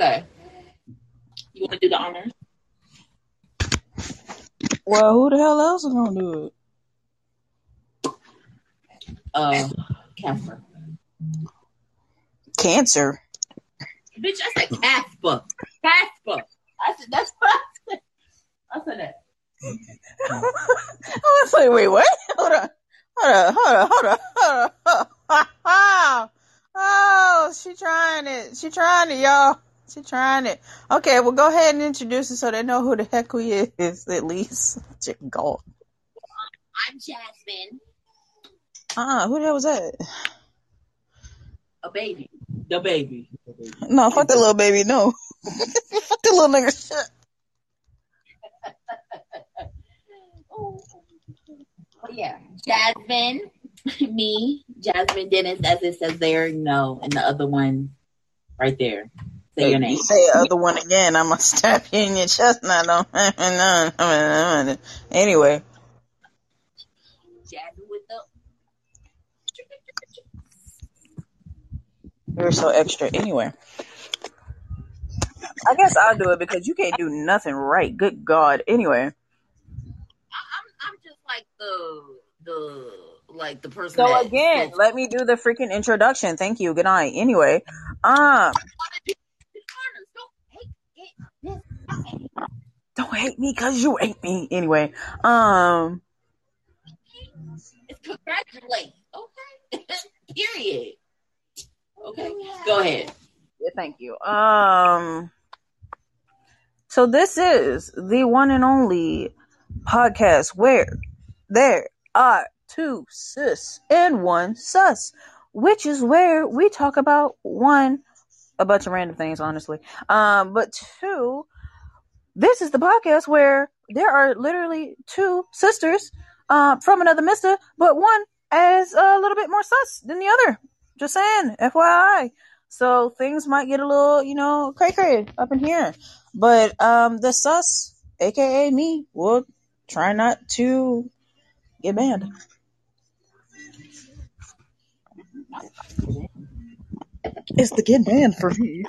Okay. You want to do the honors? Well, who the hell else is gonna do it? Uh, Casper. Cancer. Bitch, I said Casper. Casper. I said that's what I said. I said that. I was like, wait, what? Hold on. Hold on, hold on, hold on, hold on. Hold on. Oh, she trying it. She trying it, y'all. She trying it. Okay, well, go ahead and introduce it so they know who the heck we is, at least. Chicken call. I'm Jasmine, Uh, who the hell was that? a baby. The baby. No, fuck that little baby, no. fuck that little nigga shit. But yeah, Jasmine, me, Jasmine Dennis, as it says there. No, and the other one right there. Say your name. You say the other one again, I'm gonna stab you in your chest now. No. anyway, Jasmine with the. you're so extra. Anyway, I guess I'll do it because you can't do nothing right. Good God. Anyway, I'm I'm just like the the like the person. so that again, says, let me do the freaking introduction. Thank you. Good night. Anyway, um, Don't hate it. don't hate me because you hate me. Anyway, um, It's congratulate. Okay. Period. Okay. Go ahead. Yeah, thank you. Um, so this is the one and only podcast where there are two sis and one sus, which is where we talk about one, a bunch of random things, honestly. Um, but two, this is the podcast where there are literally two sisters, um, from another mister, but one is a little bit more sus than the other. Just saying, FYI. So things might get a little, you know, cray cray up in here. But um the sus, aka me, will try not to get banned. It's the get banned for me.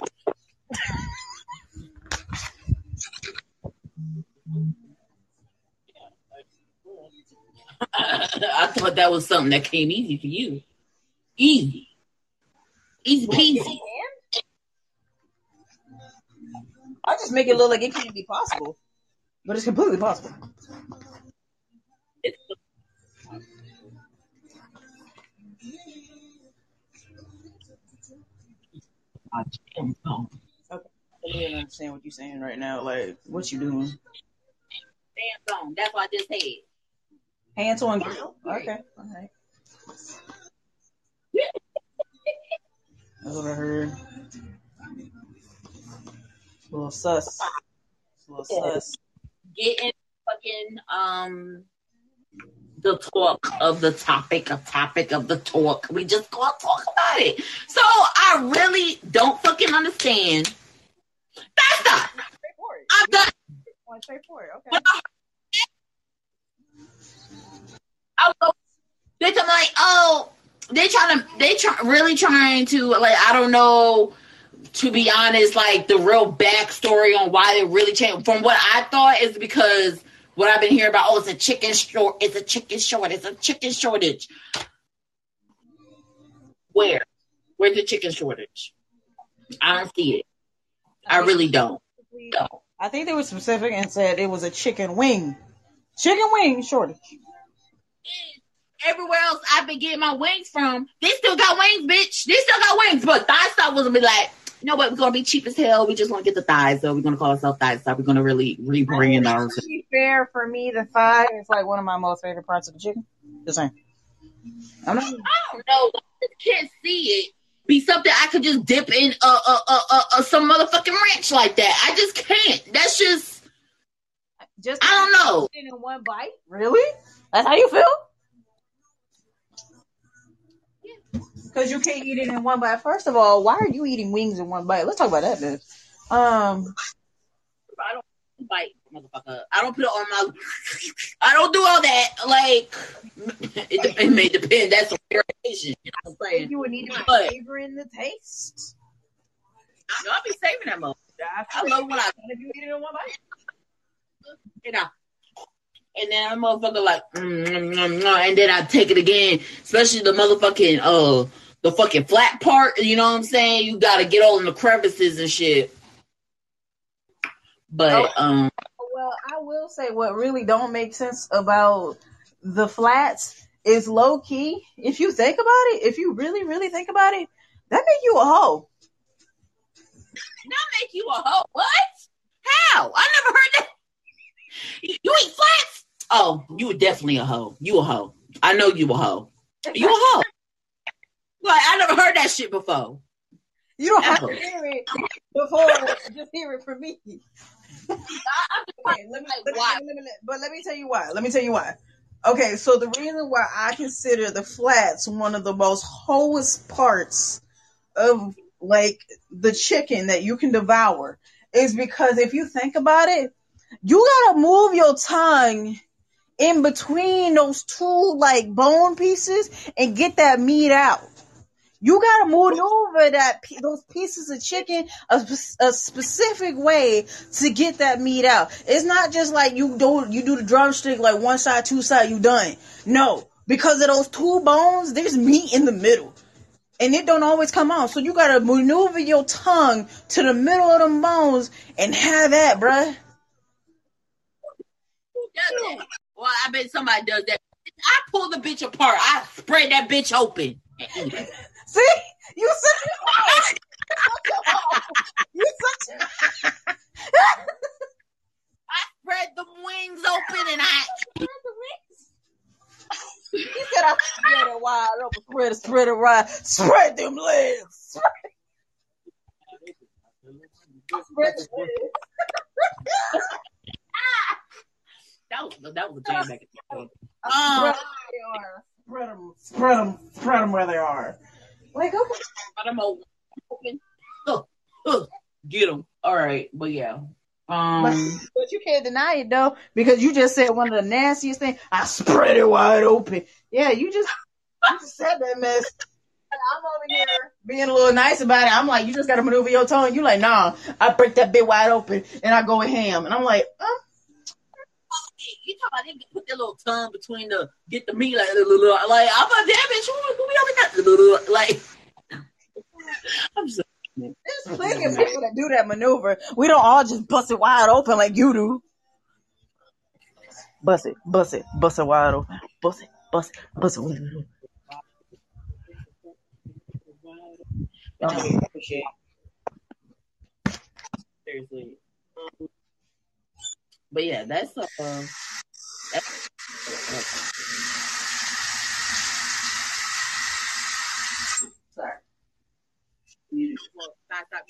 I thought that was something that came easy for you. Easy. Easy peasy. I just make it look like it can't be possible. But it's completely possible. My damn phone. Okay. I don't understand what you're saying right now. Like, what you doing? Damn phone. That's what I just said. Hands on grill? Okay. All right. That's what I heard. A little sus. A little sus. Getting fucking um the talk of the topic, a topic of the talk. We just gonna talk about it. So I really don't fucking understand. That's not. I'm done. Straightforward. Okay. When I I was bitch, I'm like, oh, they trying to, they try, really trying to, like, I don't know, to be honest, like the real backstory on why they really changed. From what I thought is because what I've been hearing about, oh, it's a chicken short, it's a chicken short, it's a chicken shortage. Where? Where's the chicken shortage? I don't see it. I really don't. don't. I think they were specific and said it was a chicken wing. Chicken wing shortage. everywhere else I've been getting my wings from, they still got wings, bitch. They still got wings. But Thighstop was gonna be like, you know what? We're gonna be cheap as hell. We just want to get the thighs, so we're gonna call ourselves Thighstop. We're gonna really rebrand ourselves. To be fair, for me, the thigh is like one of my most favorite parts of the chicken. Just saying. I'm not. I don't know. I just can't see it be something I could just dip in uh, uh, uh, uh, uh, some motherfucking ranch like that. I just can't. That's just Just I don't know. in one bite. Really? That's how you feel? Because you can't eat it in one bite. First of all, why are you eating wings in one bite? Let's talk about that, then. Um, I don't bite, motherfucker. I don't put it on my. I don't do all that. Like, it, it may depend. That's a variation. You know what I'm saying? you would need to But- flavor in the taste. No, I'll be saving that motherfucker. I love when I if you eat it in one bite. you know. And then I'm motherfucker like, mm, mm, mm, mm, and then I take it again, especially the motherfucking uh the fucking flat part. You know what I'm saying? You gotta get all in the crevices and shit. But um, Well, I will say what really don't make sense about the flats is low key. If you think about it, if you really, really think about it, that make you a hoe. That make you a hoe. What? How? I never heard that. You, you eat flats? Oh, you were definitely a hoe. You a hoe. I know you a hoe. You a hoe. Like I never heard that shit before. You don't have to hear it before. just hear it from me. Okay, let me, let me- let me- but let me tell you why. Let me tell you why. Okay, so the reason why I consider the flats one of the most hoest parts of like the chicken that you can devour is because if you think about it, you gotta move your tongue in between those two like bone pieces and get that meat out. You gotta maneuver that those pieces of chicken a, a specific way to get that meat out. It's not just like you do you do the drumstick like one side, two side, you done. No, because of those two bones, there's meat in the middle, and it don't always come out. So you gotta maneuver your tongue to the middle of them bones and have that, bruh. Well, I bet somebody does that. I pull the bitch apart. I spread that bitch open. And eat it. See, you such you such a Spread the wings open and I. Spread the wings. He said I spread it wide open, spread it, spread it wide, spread them legs. Spread the legs. That was that was a jam back in the day. Where they are. Spread them, spread them, spread them where they are. Like, okay. But I'm open. Uh, uh, get them. All right, but yeah. Um, But you can't deny it though, because you just said one of the nastiest things. I spread it wide open. Yeah, you just, you just said that mess. I'm over here being a little nice about it. I'm like, you just gotta maneuver your tongue. You like, nah, I break that bit wide open and I go with ham. And I'm like, uh, talking about they put their little tongue between the get the meat like like I'm a damn bitch. Who, who be over that? Like I'm just there's plenty of people that do that maneuver. We don't all just bust it wide open like you do. Bust it, bust it, bust it wide open. Bust it, bust it, bust it wide open. I. Seriously. Um, but yeah, that's uh that's Sorry. well, stop, stop,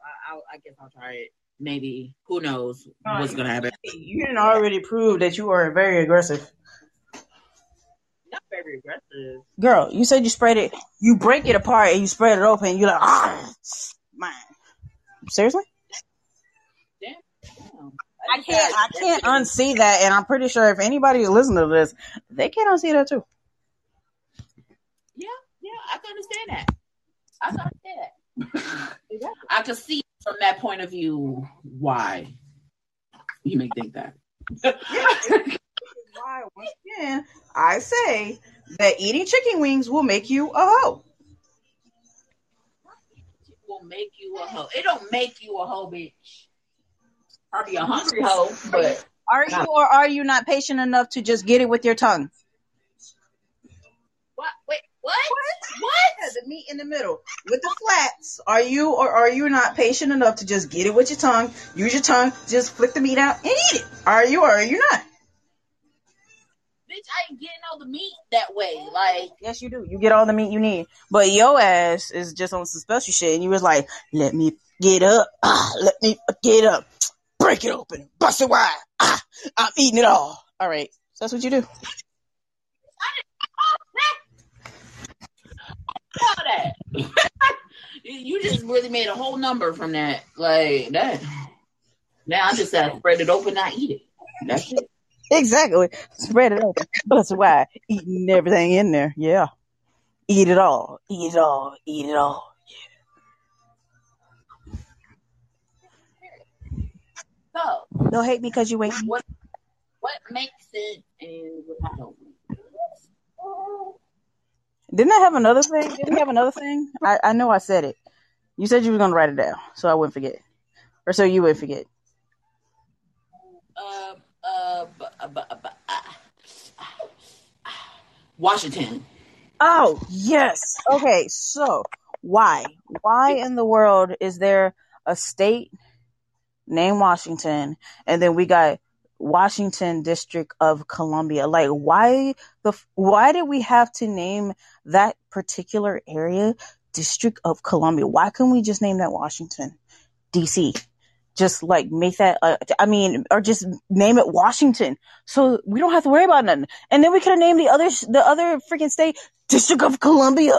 I, I, I guess I'll try it. Maybe who knows what's gonna happen? You didn't already prove that you are very aggressive. Not very aggressive. Girl, you said you spread it, you break it apart and you spread it open and you're like, ah, man. Seriously? Damn. damn. I can't, I can't unsee that. And I'm pretty sure if anybody is listening to this, they can't unsee that too. Yeah, yeah, I can understand that. I can understand that. I can see from that point of view why you may think that. Why, once again, I say that eating chicken wings will make you a hoe. It will make you a hoe. It don't make you a hoe, bitch. Probably a hungry hoe, but Are you or are you not patient enough to just get it with your tongue? what? Wait, what? What? the meat in the middle with the flats. Are you or are you not patient enough to just get it with your tongue? Use your tongue, just flick the meat out and eat it. Are you or are you not? Bitch, I ain't getting all the meat that way. Like, Yes, you do. You get all the meat you need, but your ass is just on some special shit, and you was like, "Let me get up, ah, let me get up, break it open, bust it wide, ah, I'm eating it all." All right, so that's what you do. that. you just really made a whole number from that. Like that. Now I just said spread it open, not eat it. That's it. Exactly. Spread it open, bust it wide, eating everything in there. Yeah, eat it all, eat it all, eat it all. So, They'll hate me because you wait. what what makes it and what don't make? Didn't I have another thing? Didn't we have another thing? I, I know I said it. You said you were gonna write it down, so I wouldn't forget, or so you wouldn't forget. Uh, uh, bu- uh, bu- uh, bu- ah, ah, Washington. Oh yes. Okay, so why? Why in the world is there a state named Washington, and then we got Washington District of Columbia? Like, why the? Why did we have to name that particular area District of Columbia? Why couldn't we just name that Washington D.C.? Just like make that. Uh, I mean, or just name it Washington, so we don't have to worry about nothing. And then we could have named the other the other freaking state District of Columbia.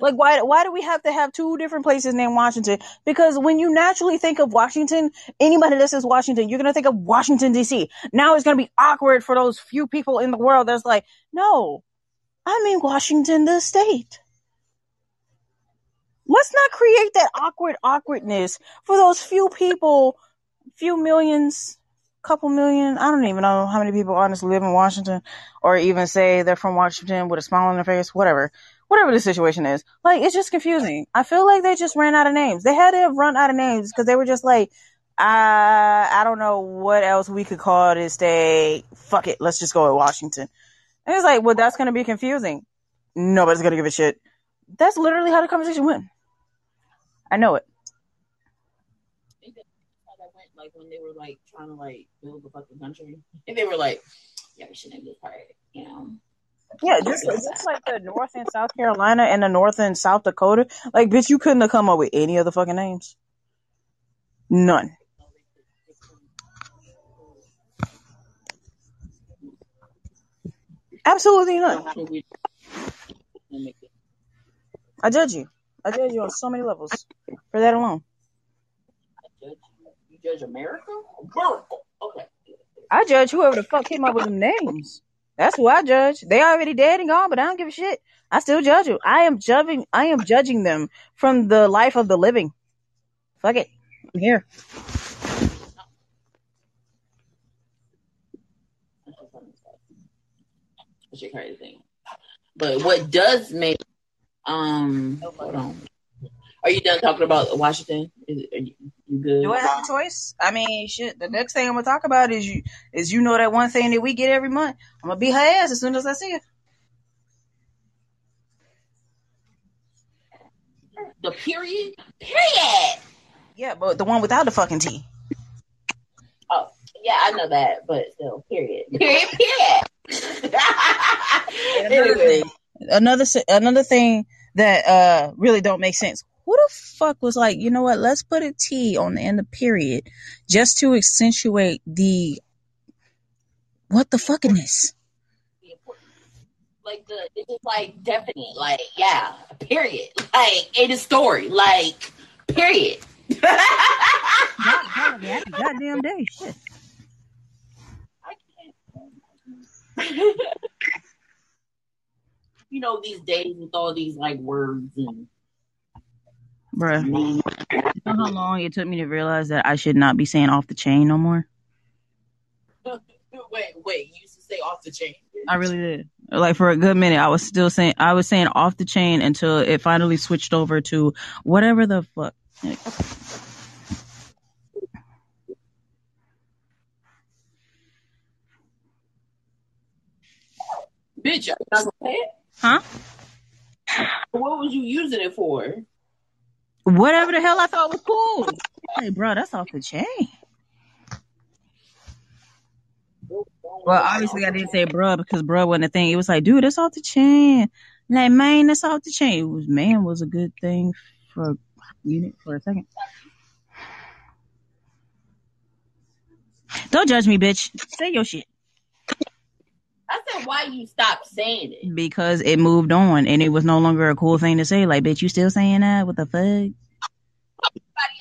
Like why why do we have to have two different places named Washington? Because when you naturally think of Washington, anybody that says Washington, you're gonna think of Washington DC. Now it's gonna be awkward for those few people in the world that's like, no, I mean Washington the state. Let's not create that awkward awkwardness for those few people, few millions, couple million. I don't even know how many people honestly live in Washington or even say they're from Washington with a smile on their face, whatever. Whatever the situation is. Like, it's just confusing. I feel like they just ran out of names. They had to have run out of names because they were just like, I, I don't know what else we could call this day. Fuck it. Let's just go with Washington. And it's like, well, that's going to be confusing. Nobody's going to give a shit. That's literally how the conversation went. I know it. Went. Like when they were like trying to like build the fucking country, and they were like, "Yeah, we should name this part." You know, Yeah, just, just like the North and South Carolina and the North and South Dakota. Like, bitch, you couldn't have come up with any other fucking names. None. Absolutely none. I judge you. I judge you on so many levels for that alone. You judge America? America. Okay. I judge whoever the fuck came up with them names. That's who I judge. They already dead and gone, but I don't give a shit. I still judge them. I am judging. I am judging them from the life of the living. Fuck it. I'm here. Crazy thing. But what does make um hold on. Are you done talking about Washington? Is, you, you good? Do I have a choice? I mean, shit. The next thing I'm gonna talk about is you is you know that one thing that we get every month. I'm gonna beat her ass as soon as I see her. The period? Period. Yeah, but the one without the fucking T. Oh, yeah, I know that, but still, period. Period, period. Another thing, another another thing that uh really don't make sense. Who the fuck was like, you know what? Let's put a T on the end of period just to accentuate the what the fuckiness. like the it's just like definite, like yeah, period. Like in a story, like period. God Goddamn day, shit. you know these days with all these like words and Bruh, you know how long it took me to realize that I should not be saying off the chain no more? wait, wait, you used to say off the chain. I really did. Like for a good minute, I was still saying I was saying off the chain until it finally switched over to whatever the fuck. Bitch, I'm not gonna say it. Huh? What was you using it for? Whatever the hell I thought was cool. Hey, bro, that's off the chain. Well, obviously I didn't say bruh because bruh wasn't a thing. It was like, dude, that's off the chain. Like, man, that's off the chain. It was man was a good thing for a for a second. Don't judge me, bitch. Say your shit. I said, why you stopped saying it? Because it moved on and it was no longer a cool thing to say. Like, bitch, you still saying that? What the fuck? Everybody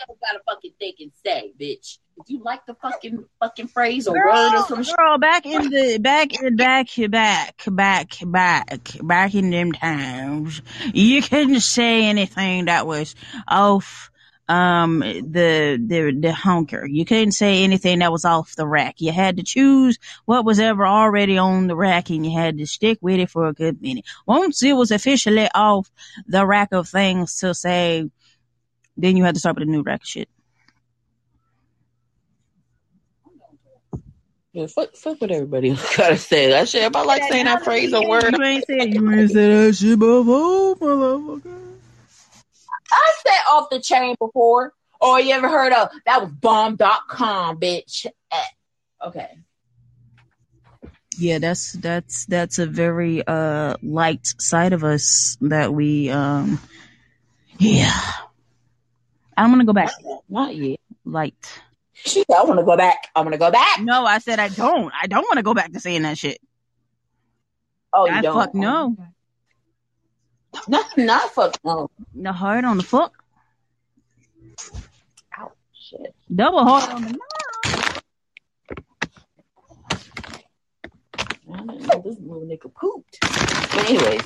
else got a fucking thing and say, bitch. If you like the fucking fucking phrase or word or some shit, Girl, back in the back in back back back back back in them times, you couldn't say anything that was off um the the the hunker. You couldn't say anything that was off the rack. You had to choose what was ever already on the rack, and you had to stick with it for a good minute. Once it was officially off the rack of things to say, then you had to start with a new rack of shit. Yeah, fuck, fuck what everybody gotta say. That shit. If I like saying that phrase or word, You ain't said you ain't said that shit before, motherfucker. I said off the chain before. Or you ever heard of that was bomb.com, bitch. Eh, Okay. Yeah, that's that's that's a very uh light side of us that we um yeah. I'm gonna go back. Not yet. Light. She said, I want to go back. I want to go back. No, I said I don't. I don't want to go back to saying that shit. Oh, you I don't? fuck no. Not, not fuck no. The hard on the fuck. Ow, shit. Double hard on the know this little nigga pooped. But anyways,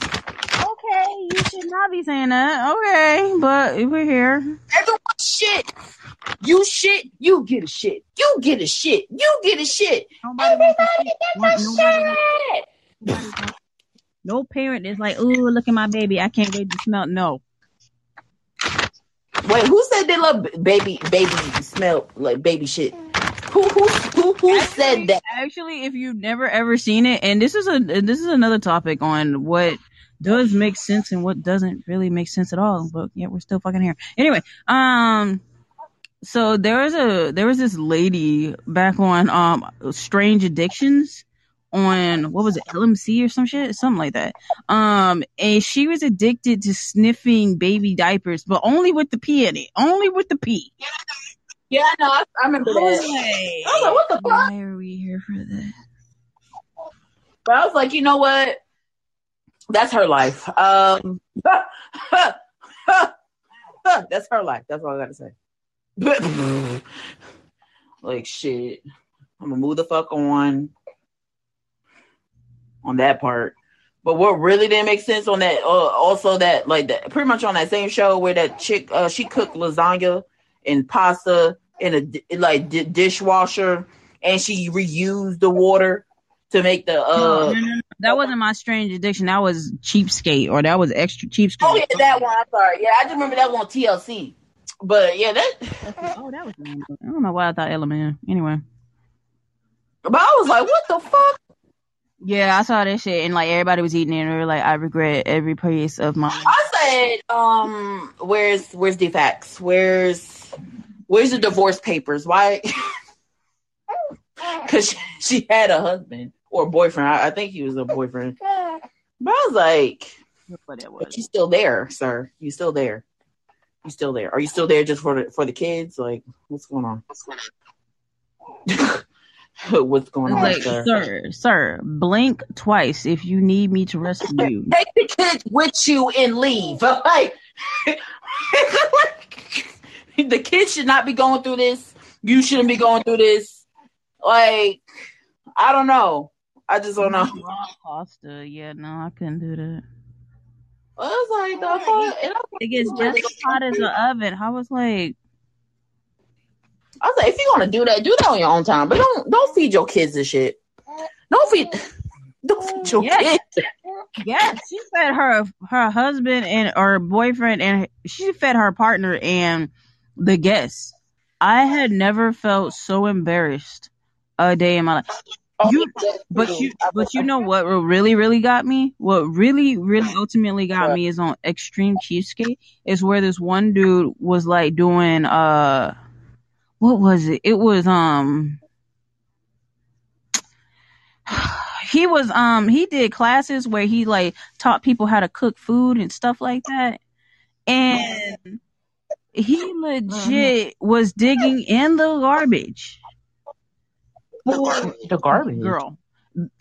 Okay, you should not be saying that. Okay, but we're here. everyone shit. You shit, you get a shit. You get a shit. You get a shit. Nobody Everybody gets a shit. No parent is like, ooh, look at my baby. I can't wait to smell. No. Wait, who said they love baby baby smell like baby shit? Who who who who said that? Actually, if you've never ever seen it, and this is a this is another topic on what does make sense and what doesn't really make sense at all. But yeah, we're still fucking here. Anyway, um, so there was a there was this lady back on um Strange Addictions on what was it LMC or some shit something like that. Um, and she was addicted to sniffing baby diapers, but only with the pee in it, only with the pee. Yeah, no. I, I remember I was that. like, I was like, what the fuck? why are we here for this? But I was like, you know what? That's her life. Um, that's her life. That's all I gotta say. like shit. I'm gonna move the fuck on on that part. But what really didn't make sense on that, uh, also that like that, pretty much on that same show where that chick uh, she cooked lasagna and pasta in a like di- dishwasher, and she reused the water to make the uh. no, no, no. That wasn't my strange addiction. That was cheapskate, or that was extra cheapskate. Oh yeah, that one. I'm sorry. Yeah, I just remember that one on TLC. But yeah, that. Oh, that was. I don't know why I thought Element. Anyway, But I was like, what the fuck? Yeah, I saw that shit, and like everybody was eating it, and they were like, "I regret every piece of my." I said, um, where's where's the facts? Where's where's the divorce papers? Why? Because she, she had a husband or boyfriend. I, I think he was a boyfriend. But I was like, but was. you still there, sir? You still there? You still there? Are you still there just for the for the kids? Like, what's going on? what's going on, What's going on, like, sir? sir, sir, blink twice if you need me to rescue you. take the kids with you and leave. Like, the kids should not be going through this. You shouldn't be going through this. Like, I don't know. I just don't know. Pasta. Yeah, no, I couldn't do that. I was like, the fuck? And I was It gets just as hot as the oven. I was like, I was like, if you're gonna do that, do that on your own time. But don't don't feed your kids this shit. Don't feed don't feed your Yeah. kids. yeah, she fed her her husband and her boyfriend, and she fed her partner and the guests. I had never felt so embarrassed a day in my life. You- But you, but you know what really, really got me? What really, really ultimately got me is on Extreme Cheapskate. Is where this one dude was like doing, uh, what was it? It was, um, he was, um, he did classes where he like taught people how to cook food and stuff like that. And he legit was digging in the garbage. for the garbage. girl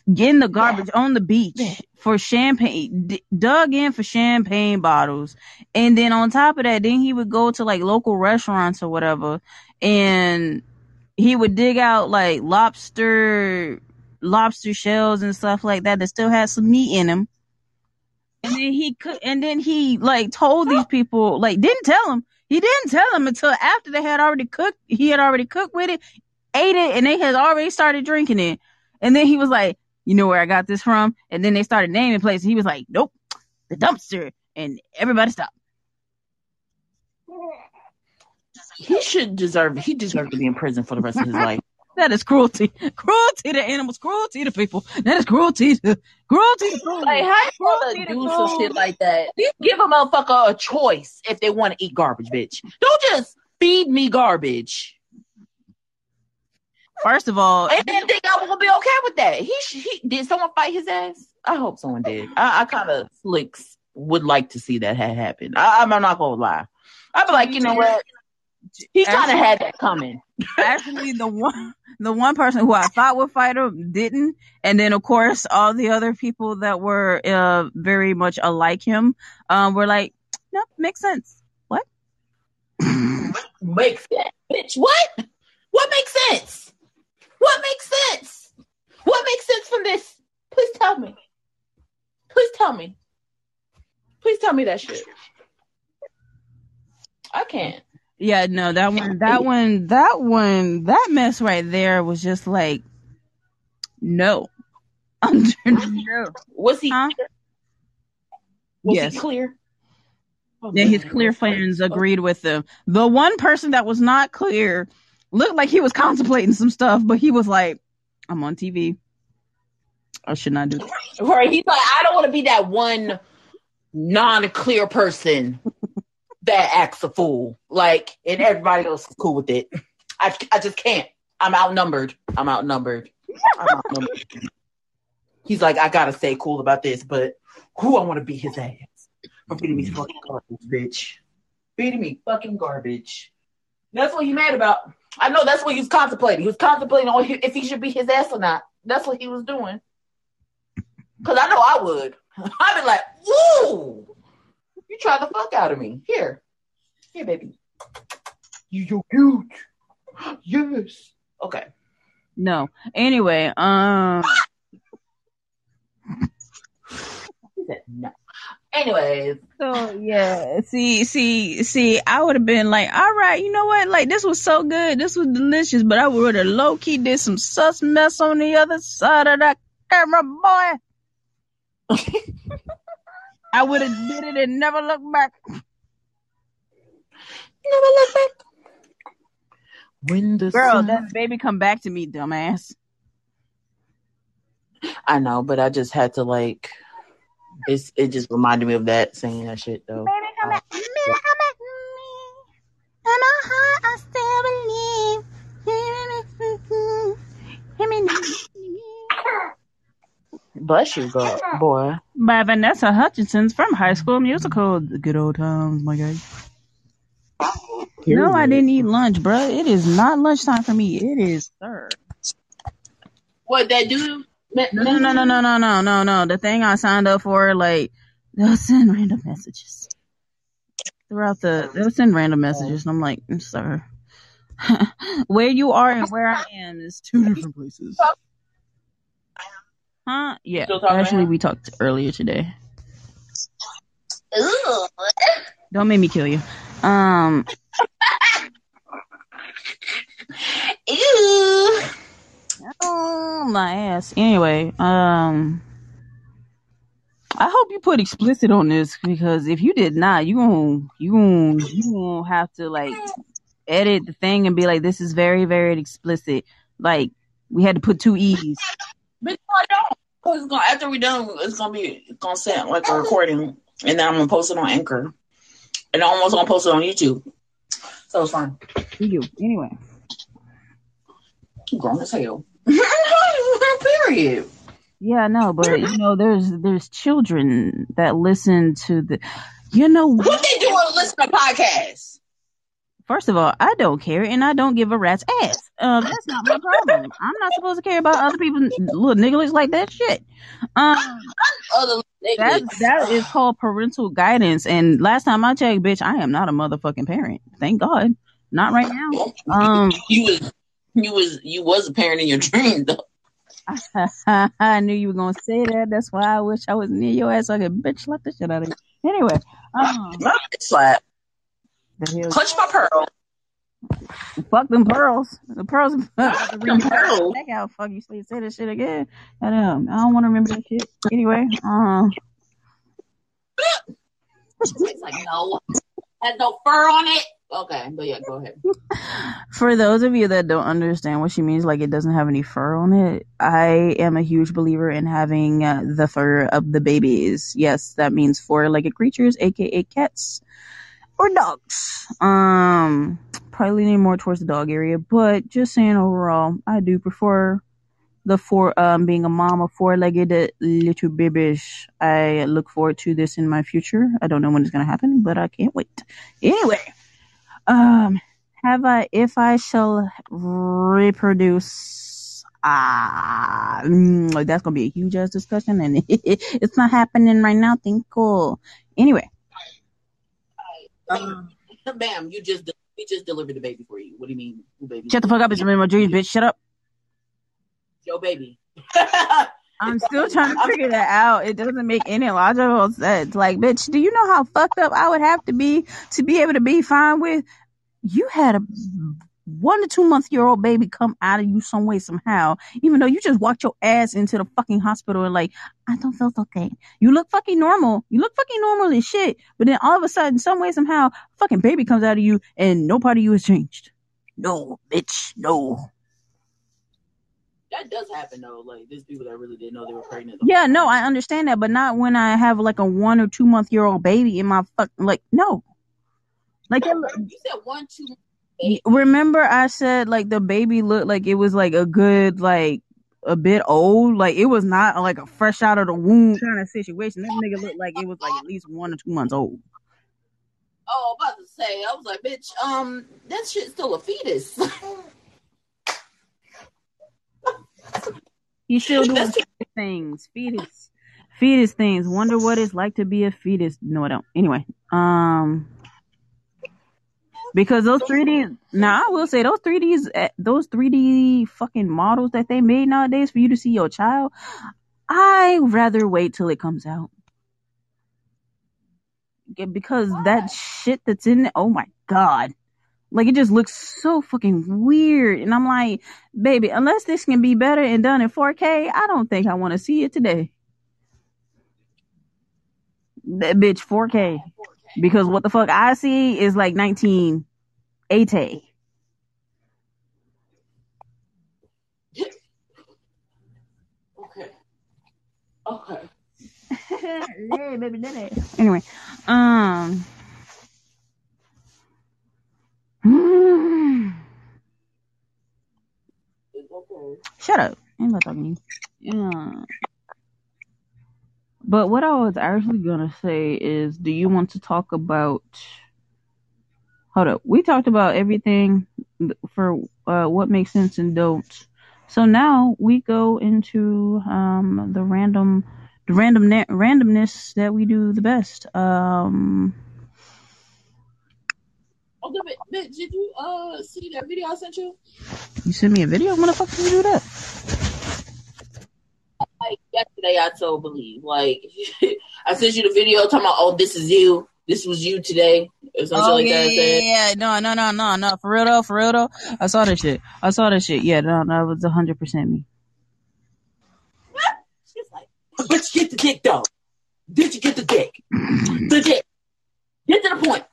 in the garbage on the beach for champagne d- dug in for champagne bottles and then on top of that then he would go to like local restaurants or whatever and he would dig out like lobster lobster shells and stuff like that that still had some meat in them and then he could and then he like told these people like didn't tell them He didn't tell them until after they had already cooked. He had already cooked with it, ate it, and they had already started drinking it. And then he was like, "You know where I got this from?" And then they started naming places. He was like, "Nope, the dumpster." And everybody stopped. He should deserve. He deserved to be in prison for the rest of his life. That is cruelty. Cruelty to animals. Cruelty to people. That is cruelty to cruelty to food. Like, how you gonna to do some shit like that? You give a motherfucker a choice if they want to eat garbage, bitch. Don't just feed me garbage. First of all, And then think I was gonna be okay with that. He, he did someone fight his ass? I hope someone did. I, I kind of slicks would like to see that had happened. I, I'm not gonna lie. I'd be like, you know what? He kind of had that coming. actually the one the one person who I thought would fight him didn't, and then of course all the other people that were uh, very much alike him um, were like, nope, makes sense. What? Makes sense, bitch. What? What makes sense? What makes sense? What makes sense from this? Please tell me. Please tell me. Please tell me that shit. I can't. Yeah, no, that one, that one, that one, that mess right there was just like, no, under no. Was he? Huh? Was Yes. he clear? Oh, Yeah, his clear friends agreed with him. The one person that was not clear looked like he was contemplating some stuff, but he was like, "I'm on TV. I should not do that." Right. He's like, I don't want to be that one non-clear person that acts a fool. Like, and everybody else is cool with it. I, I just can't. I'm outnumbered. I'm outnumbered. I'm outnumbered. He's like, I gotta stay cool about this, but who I want to beat his ass for feeding me mm. fucking garbage, bitch. Feeding me fucking garbage. That's what he mad about. I know that's what he was contemplating. He was contemplating on if he should beat his ass or not. That's what he was doing. Cause I know I would. I'd be like, ooh, you tried the fuck out of me. Here. Here, baby. You so cute. Yes. Okay. No. Anyway, um, He said no. Anyways, so yeah, see, see, see, I would have been like, all right, you know what? Like, this was so good, this was delicious, but I would have low key did some sus mess on the other side of that camera, boy. I would have did it and never looked back. never look back. When the Girl, sun- that baby come back to me, dumbass. I know, but I just had to like. It's it just reminded me of that saying that shit though. Baby, come back. Baby, come back to me. In my heart, I still believe. Bless you, girl, boy. By Vanessa Hutchinson's from High School Musical. The good old times, my guy. No, I didn't eat lunch, bruh. It is not lunchtime for me. It is, sir. What that do? No, no, no, no, no, no, no, no, no. The thing I signed up for, like, they'll send random messages throughout the. They'll send random messages, and I'm like, "Mm, sir, where you are and where I am is two different places. Huh? Yeah. Still talking Actually, we talked earlier today. Ooh. Don't make me kill you. Um. Ew. Oh my ass. Anyway, um I hope you put explicit on this because if you did not, you gon' you gon' you gon' have to like edit the thing and be like, this is very very explicit. Like we had to put two e's. But no, I don't. 'Cause It's gonna, after we're done, it's gonna be it's gonna sound like a oh. recording, and then I'm gonna post it on Anchor, and I'm almost gonna post it on YouTube. So it's fine. You anyway. Grown as hell. Period. Yeah, no, but you know, there's there's children that listen to the. You know What they doing? Listen to podcasts. First of all, I don't care, and I don't give a rat's ass. Um, that's not my problem. I'm not supposed to care about other people, little niggas like that shit. Um, Other that that is called parental guidance. And last time I checked, bitch, I am not a motherfucking parent. Thank God, not right now. Um, you was you was you was a parent in your dream though. I knew you were gonna say that. That's why I wish I was near your ass so I could bitch slap the shit out of you. Anyway, um, slap. The? Clutch my pearl. Fuck them pearls. The pearls. Them pearls. Check out. Fuck you. Say say that shit again. Goddamn. I don't want to remember that shit. Anyway. Uh. It's like no, has no fur on it. Okay, but yeah, go ahead. For those of you that don't understand what she means, like it doesn't have any fur on it, I am a huge believer in having uh, the fur of the babies. Yes, that means four-legged creatures, aka cats or dogs. Um, probably leaning more towards the dog area, but just saying overall, I do prefer the four um being a mom of four-legged little babies. I look forward to this in my future. I don't know when it's gonna happen, but I can't wait. Anyway. Um, have I, if I shall reproduce, ah, that's gonna be a huge ass discussion, and it's not happening right now. Think cool. Anyway, Um, Bam, you just we just delivered the baby for you. What do you mean, who baby? shut the fuck up. It's in my dreams, bitch. Shut up. Your baby. I'm still trying to figure that out. It doesn't make any logical sense. Like, bitch, do you know how fucked up I would have to be to be able to be fine with? You had a one to two month year old baby come out of you some way somehow, even though you just walked your ass into the fucking hospital and like, I don't feel okay. You look fucking normal. You look fucking normal as shit. But then all of a sudden, some way somehow, fucking baby comes out of you and no part of you has changed. No, bitch, no. that does happen though. Like there's people that really didn't know they were pregnant. Yeah, no, I understand that, but not when I have like a one or two month year old baby in my fuck. Like, no. Like, You said one, two. Remember I said like the baby looked like it was like a good like a bit old. Like it was not like a fresh out of the womb kind of situation. That nigga looked like it was like at least one or two months old. Oh, about to say, I was like, bitch, um, that shit's still a fetus. He's still doing fetus things. Fetus. Fetus things. Wonder what it's like to be a fetus. No, I don't. Anyway. Um because those 3D now I will say those 3Ds eh, those 3D fucking models that they made nowadays for you to see your child, I rather wait till it comes out. Yeah, Because that shit that's in it, oh my god. Like it just looks so fucking weird. And I'm like, baby, unless this can be better and done in 4K, I don't think I want to see it today. That bitch 4K. Because what the fuck I see is like 1980. okay. Okay. Yeah, baby, did it. Anyway, um, It's okay. shut up. I'm not talking to you. Yeah. But what I was actually gonna say is, do you want to talk about? Hold up. We talked about everything for uh, what makes sense and don't. So now we go into um, the random, the random randomness that we do the best. Um, Oh, good bit, bitch, did you uh see that video I sent you? you sent me a video. When the fuck did you do that? Like yesterday, I told believe like I sent you the video talking about oh this is you, this was you today or something Oh like yeah, that. yeah, yeah. No, no, no, no, no. For real though, for real though. I saw that shit. I saw that shit. Yeah, no, no, it was hundred percent me. She's like, bitch, get the dick though. Did you get the dick? The dick. Get to the point.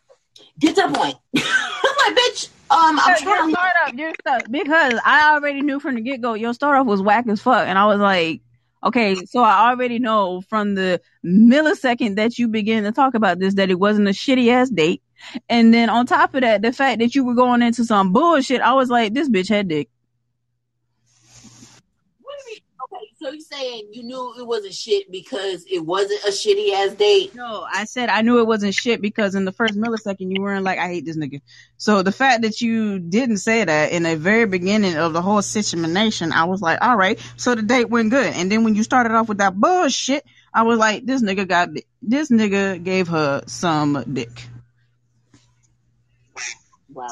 Get to the point. I'm like, bitch. Um, I'm Your trying. to start startup, your stuff, because I already knew from the get go your startup was whack as fuck, and I was like, okay, so I already know from the millisecond that you began to talk about this that it wasn't a shitty ass date, and then on top of that, the fact that you were going into some bullshit, I was like, this bitch had dick. What do you mean? Okay, so you saying you knew it wasn't shit because it wasn't a shitty ass date? No, I said I knew it wasn't shit because in the first millisecond you weren't like, I hate this nigga. So the fact that you didn't say that in the very beginning of the whole situation, I was like, all right, so the date went good. And then when you started off with that bullshit, I was like, this nigga got, this nigga gave her some dick. Wow.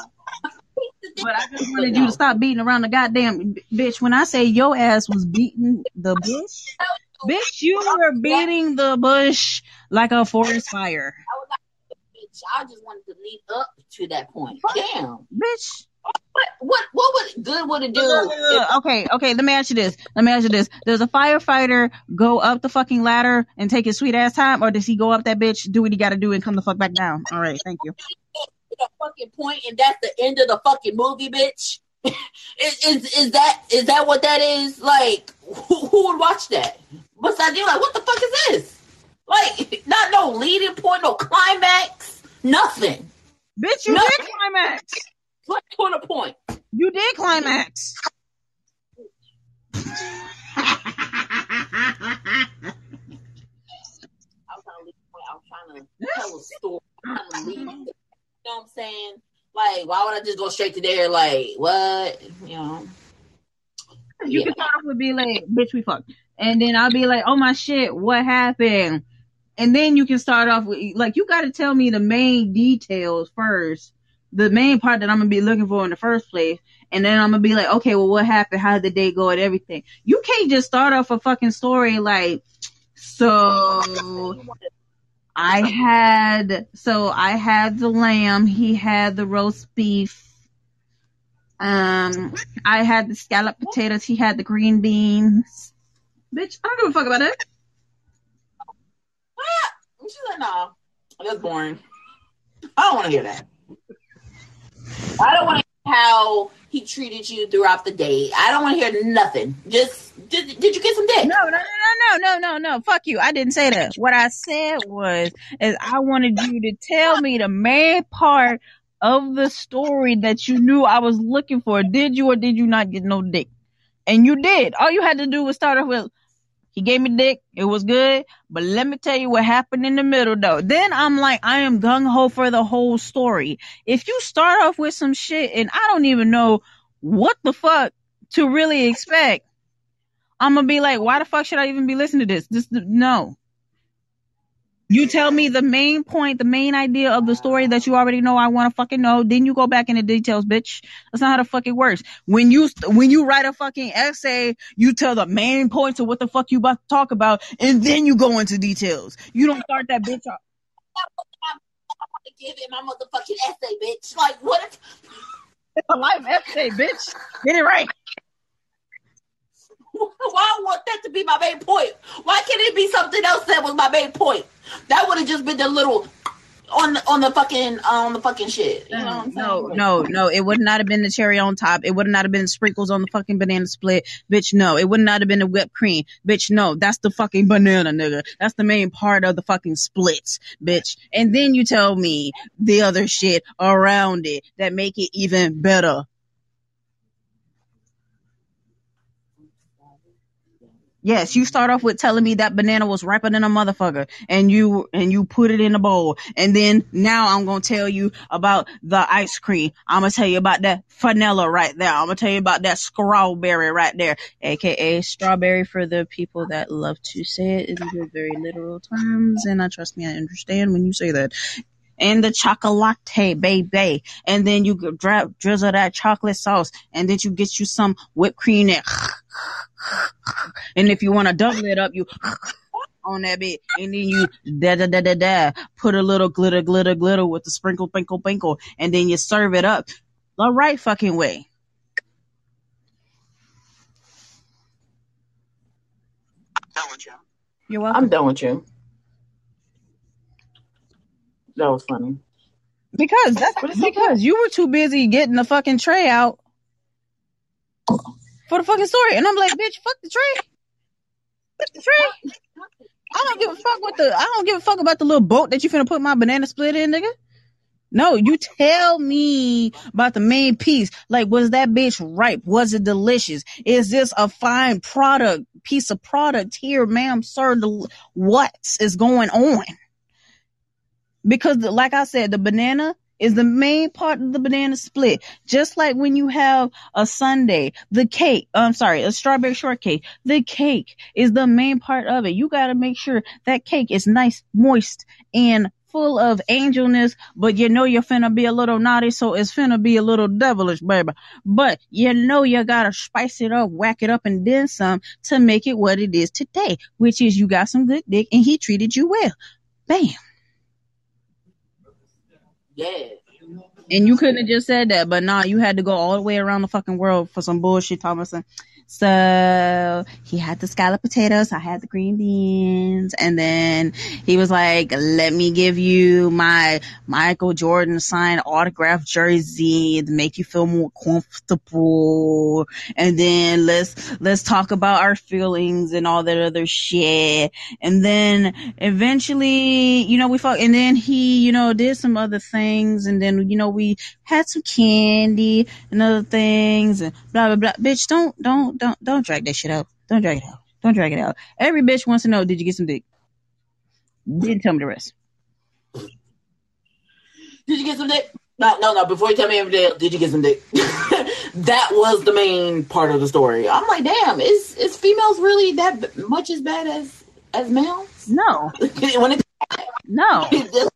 But I just wanted you to stop beating around the goddamn bitch. When I say your ass was beating the bush, bitch, you were beating the bush like a forest fire. bitch. I just wanted to lead up to that point. Damn, bitch. What what what would good would it do? Uh, okay, okay. Let me ask you this. Let me ask you this. Does a firefighter go up the fucking ladder and take his sweet ass time, or does he go up that bitch, do what he got to do, and come the fuck back down? All right, thank you. The fucking point, and that's the end of the fucking movie, bitch. is, is is that is that what that is? Like, who, who would watch that? What's that deal? Like, what the fuck is this? Like, not no leading point, no climax, nothing. Bitch, you Nothing. did climax. What to the point? You did climax. I was trying to lead the point. I was trying to tell a story. I'm trying to lead. You know what I'm saying? Like, why would I just go straight to there? Like, what? You know? You Yeah. can start off with be like, bitch, we fucked. And then I'll be like, oh my shit, what happened? And then you can start off with, like, you gotta tell me the main details first. The main part that I'm gonna be looking for in the first place. And then I'm gonna be like, okay, well, what happened? How did the day go and everything? You can't just start off a fucking story like, so I had, so I had the lamb, he had the roast beef. Um, I had the scallop potatoes, he had the green beans. Bitch, I don't give a fuck about that. She's like, no, that's boring. I don't want to hear that. I don't want to how he treated you throughout the day. I don't want to hear nothing. Just, did, did you get some dick? No, no, no, no, no, no, no. Fuck you. I didn't say that. What I said was, is I wanted you to tell me the main part of the story that you knew I was looking for. Did you or did you not get no dick? And you did. All you had to do was start off with, he gave me dick. It was good. But let me tell you what happened in the middle though. Then I'm like, I am gung ho for the whole story. If you start off with some shit and I don't even know what the fuck to really expect, I'm gonna be like, why the fuck should I even be listening to this? This no. You tell me the main point, the main idea of the story that you already know I want to fucking know. Then you go back into details, bitch. That's not how the fuck it works. When you when you write a fucking essay, you tell the main points of what the fuck you about to talk about, and then you go into details. You don't start that bitch off. I want to give it my motherfucking essay, bitch. Like, what if, It's a life essay, bitch. Get it right. why I want that to be my main point? Why can't it be something else that was my main point? That would have just been the little on the, on the fucking uh, on the fucking shit. You know what I'm saying? No, no, no. It would not have been the cherry on top. It would not have been sprinkles on the fucking banana split. Bitch, no. It would not have been the whipped cream. Bitch, no. That's the fucking banana, nigga. That's the main part of the fucking splits, bitch. And then you tell me the other shit around it that make it even better. Yes, you start off with telling me that banana was riper than a motherfucker, and you and you put it in a bowl, and then now I'm gonna tell you about the ice cream. I'm gonna tell you about that vanilla right there. I'm gonna tell you about that strawberry right there, aka strawberry for the people that love to say it in very literal terms, and I trust me, I understand when you say that. And the chocolate, baby, and then you could dra- drizzle that chocolate sauce, and then you get you some whipped cream that and if you want to double it up, you on that bit, and then you da da da da da put a little glitter, glitter, glitter with the sprinkle, sprinkle, sprinkle, and then you serve it up the right fucking way. You're welcome. I'm done with you. That was funny. Because that's because you were too busy getting the fucking tray out for the fucking story, and I'm like, bitch, fuck the tray. Fuck the tray. I don't give a fuck what the I don't give a fuck about the little boat that you finna put my banana split in, nigga. No, you tell me about the main piece. Like, was that bitch ripe? Was it delicious? Is this a fine product, piece of product here, ma'am, sir? The, what is going on? Because, like I said, the banana is the main part of the banana split. Just like when you have a sundae, the cake, uh, I'm sorry, a strawberry shortcake, the cake is the main part of it. You gotta make sure that cake is nice, moist, and full of angelness, but you know you're finna be a little naughty, so it's finna be a little devilish, baby. But you know you gotta spice it up, whack it up, and then some to make it what it is today, which is you got some good dick and he treated you well. Bam. And you couldn't have just said that, but nah, you had to go all the way around the fucking world for some bullshit, Thomason. So he had the scalloped potatoes, I had the green beans, and then he was like, "Let me give you my Michael Jordan signed autograph jersey to make you feel more comfortable." And then let's let's talk about our feelings and all that other shit. And then eventually, you know, we fuck, and then he, you know, did some other things, and then you know we had some candy and other things, and blah blah blah. Bitch, don't don't don't don't drag that shit out. Don't drag it out. Don't drag it out. Every bitch wants to know, did you get some dick? Didn't tell me the rest. Did you get some dick? No, no, no. Before you tell me everything, did you get some dick? that was the main part of the story. I'm like, damn, is is females really that much as bad as as males? No, when it, no.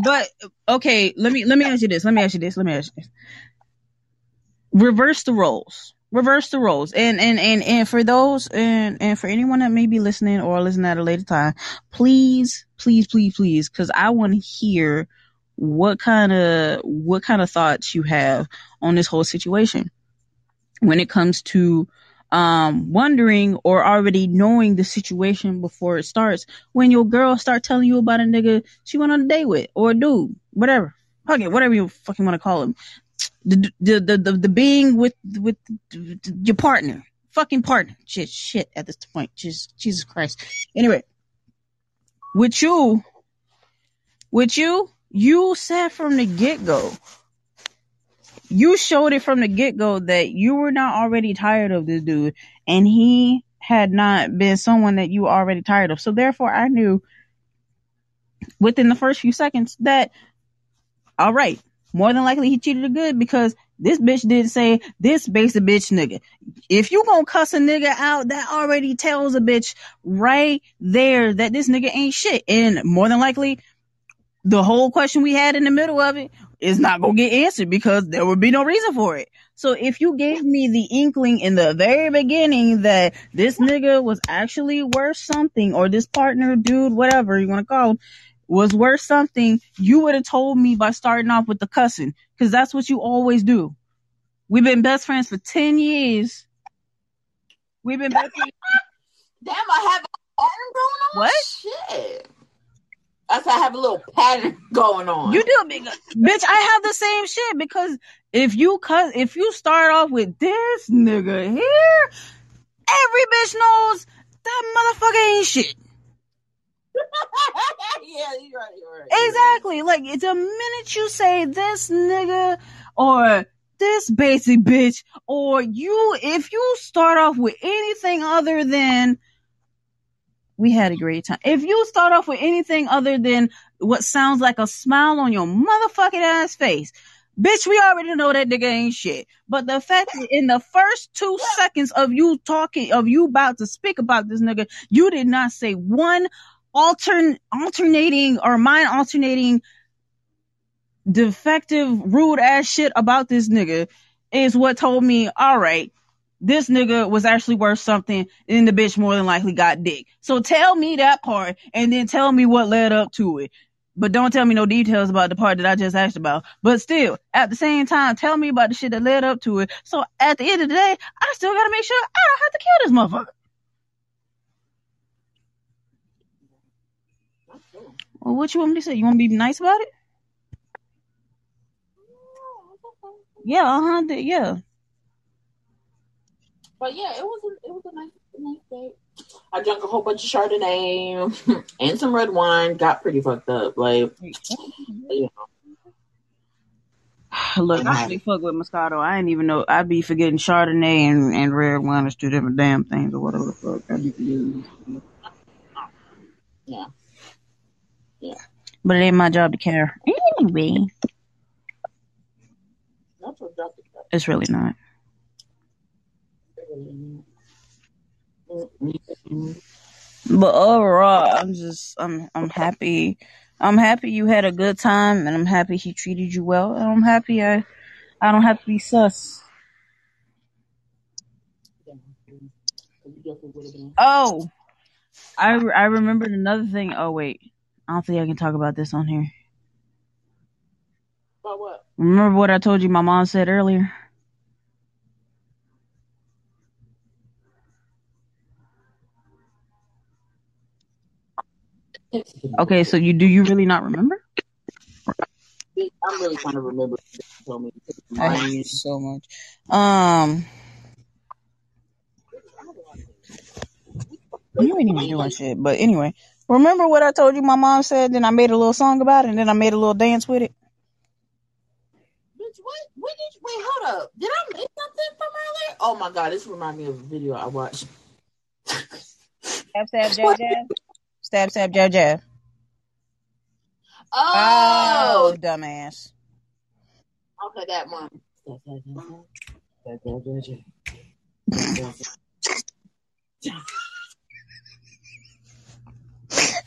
But okay, let me let me ask you this. Let me ask you this. Let me ask you this. Reverse the roles. Reverse the roles. And and and and for those and and for anyone that may be listening or listening at a later time, please, please, please, please, because I want to hear what kind of what kind of thoughts you have on this whole situation when it comes to um wondering or already knowing the situation before it starts. When your girl start telling you about a nigga she went on a date with or a dude whatever. It whatever you fucking want to call him the the, the the being with with your partner fucking partner. Shit shit at this point. Just jesus christ. Anyway with you with you you said from the get-go you showed it from the get-go that you were not already tired of this dude and he had not been someone that you were already tired of. So therefore i knew within the first few seconds that all right more than likely he cheated her good because this bitch did say this basic bitch nigga if you gonna cuss a nigga out that already tells a bitch right there that this nigga ain't shit and more than likely the whole question we had in the middle of it is not gonna get answered because there would be no reason for it. So if you gave me the inkling in the very beginning that this nigga was actually worth something, or this partner, dude, whatever you want to call him, was worth something, you would have told me by starting off with the cussing, because that's what you always do. We've been best friends for ten years. We've been best friends. damn, I have a pattern going on. What? Shit. That's why I have a little pattern going on. You do, big bitch. I have the same shit because if you cut, if you start off with this nigga here, every bitch knows that motherfucker ain't shit. yeah, you're right. You're right. Exactly. Like a minute you say this nigga or this basic bitch or you, if you start off with anything other than we had a great time. If you start off with anything other than what sounds like a smile on your motherfucking ass face, bitch, we already know that nigga ain't shit. But the fact that in the first two seconds of you talking, of you about to speak about this nigga, you did not say one altern alternating or mind alternating defective rude ass shit about this nigga is what told me, all right, this nigga was actually worth something and the bitch more than likely got dick. So tell me that part and then tell me what led up to it. But don't tell me no details about the part that I just asked about. But still, at the same time, tell me about the shit that led up to it. So at the end of the day, I still gotta make sure I don't have to kill this motherfucker. Well, what you want me to say? You want me to be nice about it? Yeah, uh huh. Yeah. But yeah, it was a, it was a nice nice day. I drank a whole bunch of Chardonnay and some red wine. Got pretty fucked up. Like, you know. Look, I really fuck with Moscato. I didn't even know. I'd be forgetting Chardonnay and, and red wine is two different damn things or whatever the fuck. I'd be forgetting. Yeah. Yeah. But it ain't my job to care. Anyway, That's what Dr. it's really not. But overall, I'm just I'm I'm happy. I'm happy you had a good time, and I'm happy he treated you well, and I'm happy I I don't have to be sus. Oh, I I remembered another thing. Oh wait, I don't think I can talk about this on here. About what? Remember what I told you my mom said earlier? Okay, so you do you really not remember? I'm really trying to remember. told me. I hate you so much. Um, you ain't even doing shit. But anyway, remember what I told you my mom said? Then I made a little song about it, and then I made a little dance with it. Bitch, what? When did you, wait, hold up. Did I miss something from earlier? Oh my god, this reminds me of a video I watched. Stab, stab, jab, jab. Stab, stab, jab, jab. Oh, oh dumbass. okay, that one.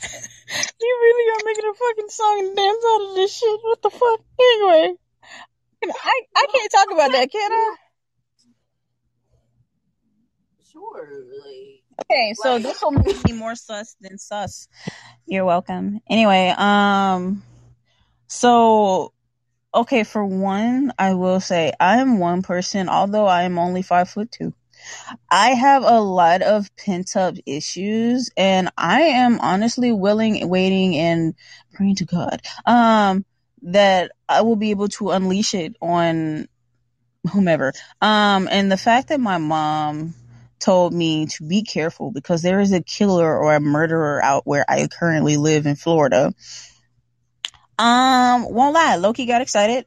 You really are making a fucking song and dance out of this shit. What the fuck? Anyway, I I can't talk about that, can I? Sure, like, Okay, so Like- this will make me more sus than sus. You're welcome. Anyway, um, so okay, for one, I will say I am one person, although I am only five foot two. I have a lot of pent up issues, and I am honestly willing, waiting, and praying to God, um, that I will be able to unleash it on whomever. Um, and the fact that my mom told me to be careful because there is a killer or a murderer out where I currently live in Florida. Um, won't lie, Loki got excited.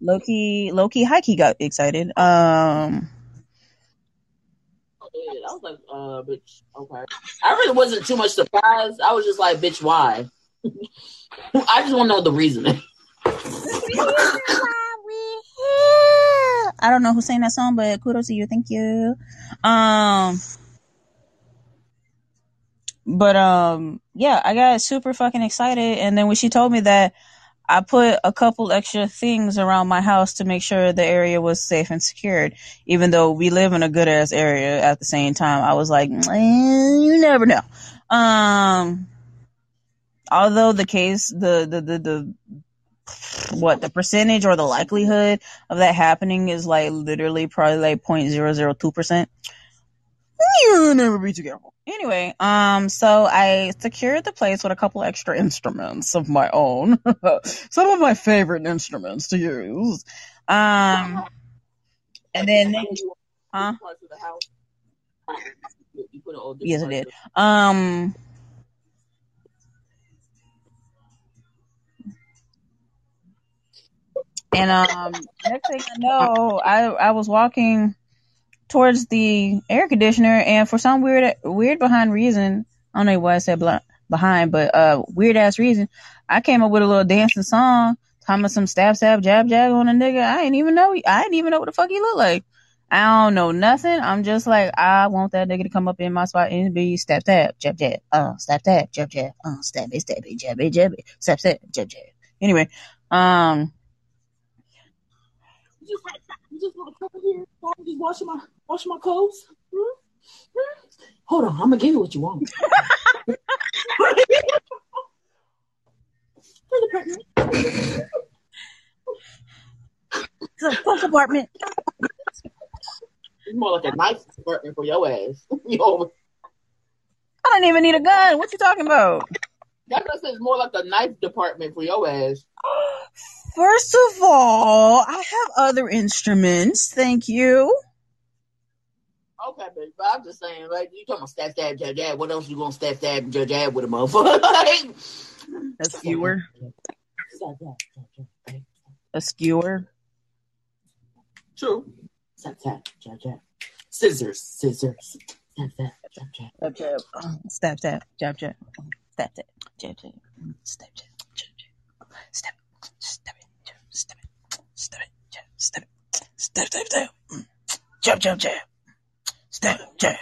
Loki, Loki, Heike got excited. Um, I was like, uh, bitch, okay. I really wasn't too much surprised. I was just like, bitch, why? I just want to know the reason. I don't know who sang that song, but kudos to you. Thank you. Um, but um, yeah, I got super fucking excited, and then when she told me that, I put a couple extra things around my house to make sure the area was safe and secured. Even though we live in a good ass area, at the same time, I was like, eh, you never know. Um, although the case, the the the the what the percentage or the likelihood of that happening is like literally probably like 0.002 You never be too careful. Anyway, um, so I secured the place with a couple extra instruments of my own, some of my favorite instruments to use. Um, and then Huh? Parts of the house. You put it all Yes, I did. um, and um, next thing I know, I I was walking towards the air conditioner, and for some weird weird behind reason, I don't know why I said behind, but uh, weird ass reason, I came up with a little dancing song, talking some stab stab jab jab on a nigga. I didn't even know. I didn't even know what the fuck he looked like. I don't know nothing. I'm just like, I want that nigga to come up in my spot and be stab stab jab jab, uh, stab stab jab jab, uh, stab it stab it jab it jab it, stab stab jab jab. Anyway, um, just, just washing my washing my clothes. Hmm? Hmm? Hold on, I'm gonna give you what you want. Bring it back, man. it's a fuck apartment. It's more like a knife department for your ass. Yo, I don't even need a gun. What you talking about? that just says more like a knife department for your ass. First of all, I have other instruments. Thank you. Okay, baby, but I'm just saying, like you talking about stab stab jab jab. What else you gonna stab stab jab jab with a motherfucker? like, A skewer. Jab, jab, jab. A skewer. True. Stab stab jab jab. Scissors, scissors. Stab stab jab jab. Jab. Uh, Stab stab. Jab jab. Stab stab. Jab jab. Stab jab. Jab jab. Stab. Stab it. Jab. Stab it. Stab it. Jab. Stab it. Stab stab stab. Mm. Jab jab jab. Stab jab.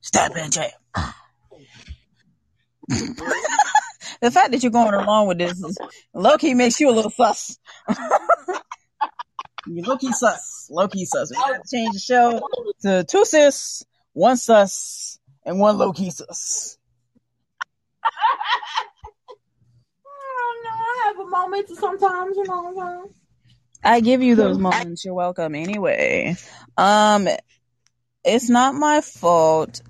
Stab and jab. the fact that you're going along with this is low key makes you a little sus. you low key sus. Low key sus. We gotta change the show to two sis, one sus, and one low key sus. I don't know. I have a moments sometimes, you know what I give you those moments. You're welcome. Anyway, um, it's not my fault.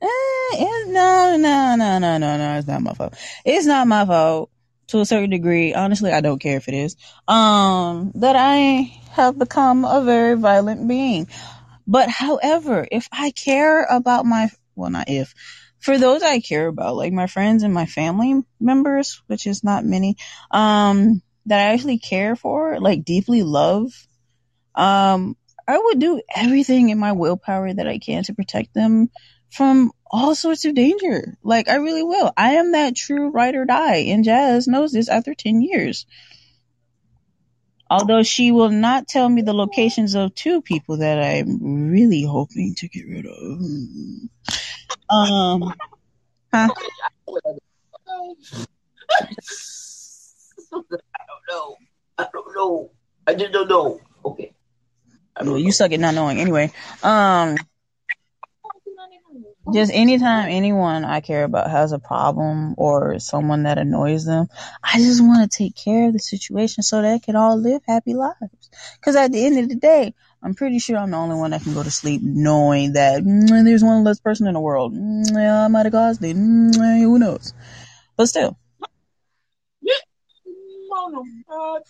Eh, it's, no, no, no, no, no, no. It's not my fault. It's not my fault to a certain degree. Honestly, I don't care if it is. Um, that I have become a very violent being. But however, if I care about my, well, not if, for those I care about, like my friends and my family members, which is not many, um, that I actually care for, like deeply love, um, I would do everything in my willpower that I can to protect them from all sorts of danger. Like I really will. I am that true ride or die, and Jazz knows this after 10 years. Although she will not tell me the locations of two people that I'm really hoping to get rid of. Um, huh? I don't know. I don't know. I just don't know. Okay. Well, you suck at not knowing. Anyway, um, just anytime anyone I care about has a problem or someone that annoys them, I just want to take care of the situation so they can all live happy lives. Because at the end of the day, I'm pretty sure I'm the only one that can go to sleep knowing that mm, there's one less person in the world. Mm, I might have caused it. Mm, who knows? But still, God.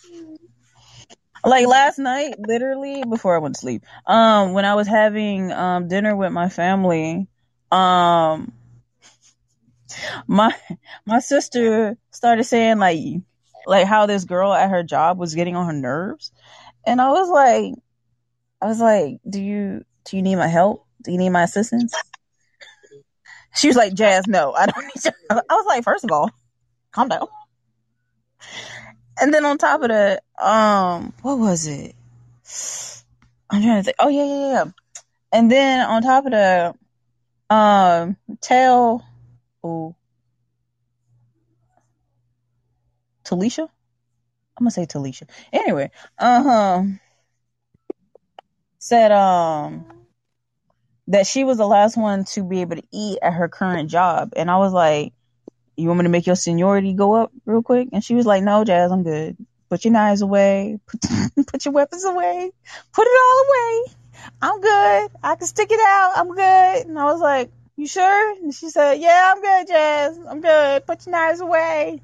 Like last night, literally before I went to sleep, um, when I was having um dinner with my family, um, my my sister started saying like like how this girl at her job was getting on her nerves, and I was like, I was like, do you do you need my help? Do you need my assistance? She was like, Jazz, no, I don't need help. I was like, first of all, calm down. And then on top of that, um, what was it? I'm trying to think. Oh yeah, yeah, yeah. And then on top of that, um, tell, oh, Talisha. I'm gonna say Talisha. Anyway, um, said um that she was the last one to be able to eat at her current job, and I was like, "You want me to make your seniority go up real quick?" And she was like, "No, Jazz, I'm good. Put your knives away. Put, put your weapons away. Put it all away. I'm good. I can stick it out. I'm good." And I was like, "You sure?" And she said, "Yeah, I'm good, Jazz. I'm good. Put your knives away.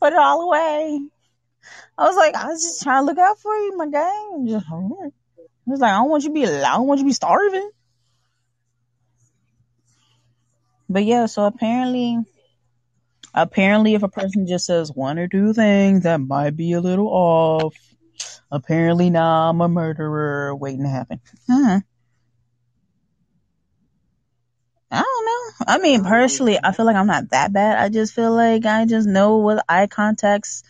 Put it all away." I was like, I was just trying to look out for you, my guy. I'm just, I was like, I don't want you to be, I don't want you to be starving. But yeah, so apparently, apparently, if a person just says one or two things that might be a little off, apparently now I'm a murderer waiting to happen. Huh. I don't know. I mean, personally, I feel like I'm not that bad. I just feel like I just know what eye contacts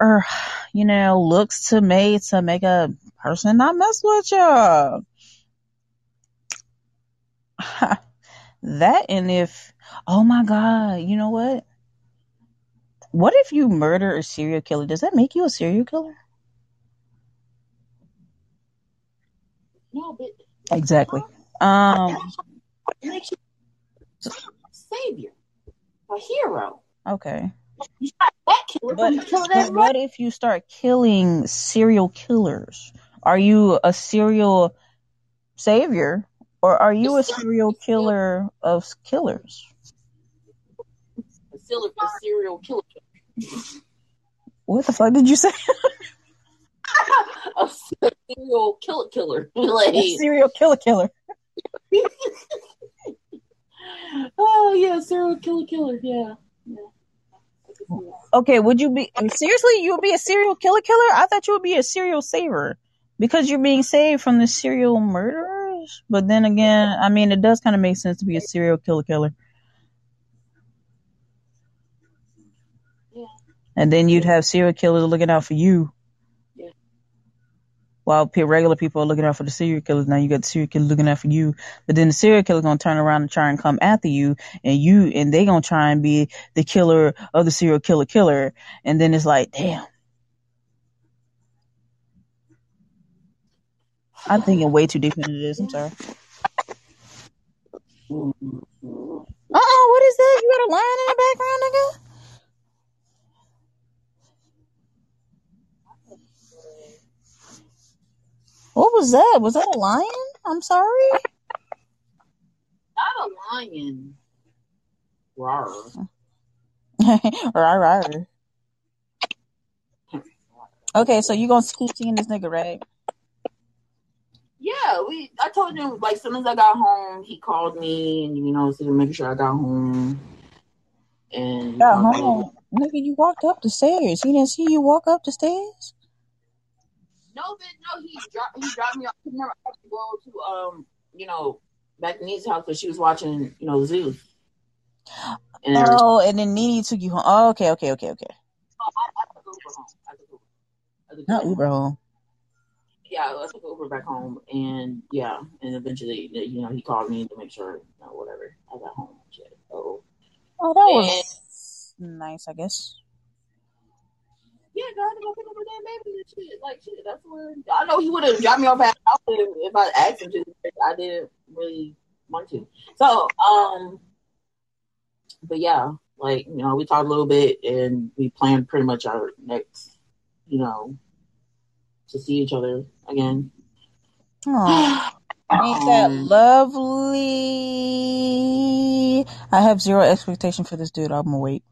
or, you know, looks to me to make a person not mess with you. that and if, oh my God, you know what? What if you murder a serial killer? Does that make you a serial killer? No, but Exactly. Um, makes you a savior, a hero. okay. You shot that killer, But, but you killed but everybody. what if you start killing serial killers? Are you a serial savior or are you a serial killer of killers? A serial, killer. What the fuck did you say? a serial killer killer. A serial killer killer. oh yeah, serial killer killer. Yeah. yeah. I can see that. Okay, would you be seriously? You would be a serial killer killer? I thought you would be a serial saver because you're being saved from the serial But then again, I mean, it does kind of make sense to be a serial killer killer. Yeah. And then you'd have serial killers looking out for you. Yeah. While regular people are looking out for the serial killers, now you got the serial killer looking out for you. But then the serial killer gonna turn around and try and come after you, and you and they gonna try and be the killer of the serial killer killer. And then it's like, damn. I'm thinking way too deep into this. I'm sorry. Uh oh, what is that? You got a lion in the background, nigga? What was that? Was that a lion? I'm sorry. Not a lion. Rawr. rawr, rawr. Okay, so you gonna scoot in this nigga, right? Yeah, we. I told him like, as soon as I got home, he called me and you know, so making sure I got home. And got home, nigga. You walked up the stairs. He didn't see you walk up the stairs. No, but no, he dropped. He dropped me off. Remember, I had to go to um, you know, back to Nina's house because she was watching, you know, Zeus. And oh, and then Nene took you home. Oh, okay, okay, okay, okay. I, I took Uber home. I took Uber. I took Not Uber home. Yeah, I go Uber back home, and yeah, and eventually, you know, he called me to make sure, you know, whatever, I got home. Shit. So, oh, that was nice, I guess. Yeah, God, to go pick up her damn baby and shit. Like shit, that's where I know he would have dropped me off at house if I asked him to. I didn't really want to. So, um, but yeah, like you know, we talked a little bit and we planned pretty much our next, you know, to see each other again. Aww. Ain't that um, lovely? I have zero expectation for this dude. I'm gonna wait.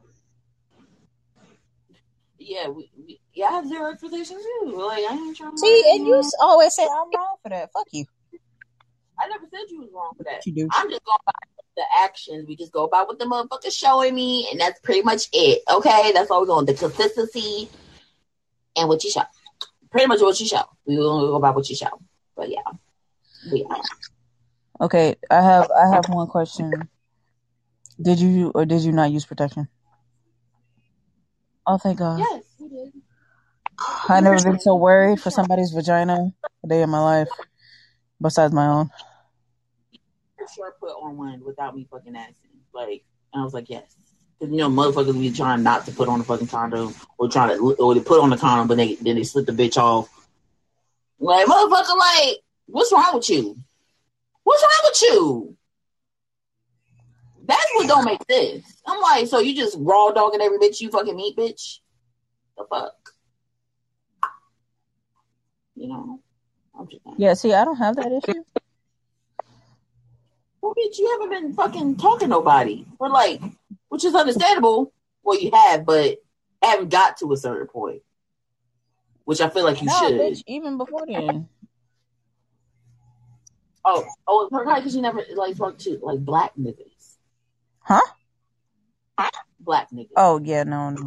Yeah, we, we, yeah, I have zero expectations too. Like I ain't trying. See, and you always say I'm wrong for that. Fuck you. I never said you was wrong for that. You do. I'm just going by the actions. We just go by what the motherfucker's showing me, and that's pretty much it. Okay, that's all we're going. The consistency and what you show. Pretty much what you show. We will go by what you show. But yeah, yeah. Okay, I have I have one question. Did you or did you not use protection? Oh, thank God. Yes, we did. I never been so worried for somebody's vagina a day in my life, besides my own. Sure, put on one without me fucking asking. Like, I was like, yes. You know, motherfuckers be trying not to put on the fucking condom or trying to, or they put on the condom, but they then they slip the bitch off. Like, motherfucker, like, what's wrong with you? What's wrong with you? That's what don't make sense. I'm like, so you just raw dogging every bitch you fucking meet, bitch? The fuck? You know? I'm just yeah, see, I don't have that issue. Well, bitch, you haven't been fucking talking to nobody. Or like, which is understandable. Well, you have, but haven't got to a certain point. Which I feel like you no, should. Bitch, even before then. Oh, oh, probably because you never like talked to like black niggas. Huh? Black niggas. Oh yeah, no, no.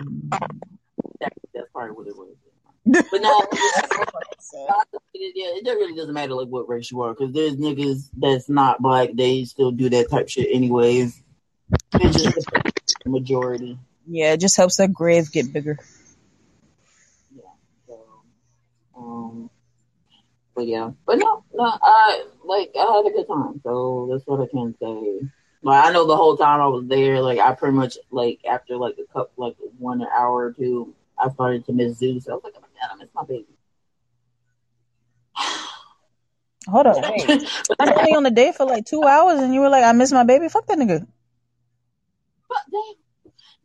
That, that's probably what it was. but no, yeah, it really doesn't matter like what race you are because there's niggas that's not black. They still do that type shit anyways. It's just majority. Yeah, it just helps that grave get bigger. Yeah. So, um. But yeah, but no, no. I like I had a good time, so that's what I can say. Like I know the whole time I was there, like I pretty much like after like a cup, like one hour or two, I started to miss Zeus. I was like, oh my god, I miss my baby. Hold on. I was only on the date for like two hours, and you were like, "I miss my baby." Fuck that nigga.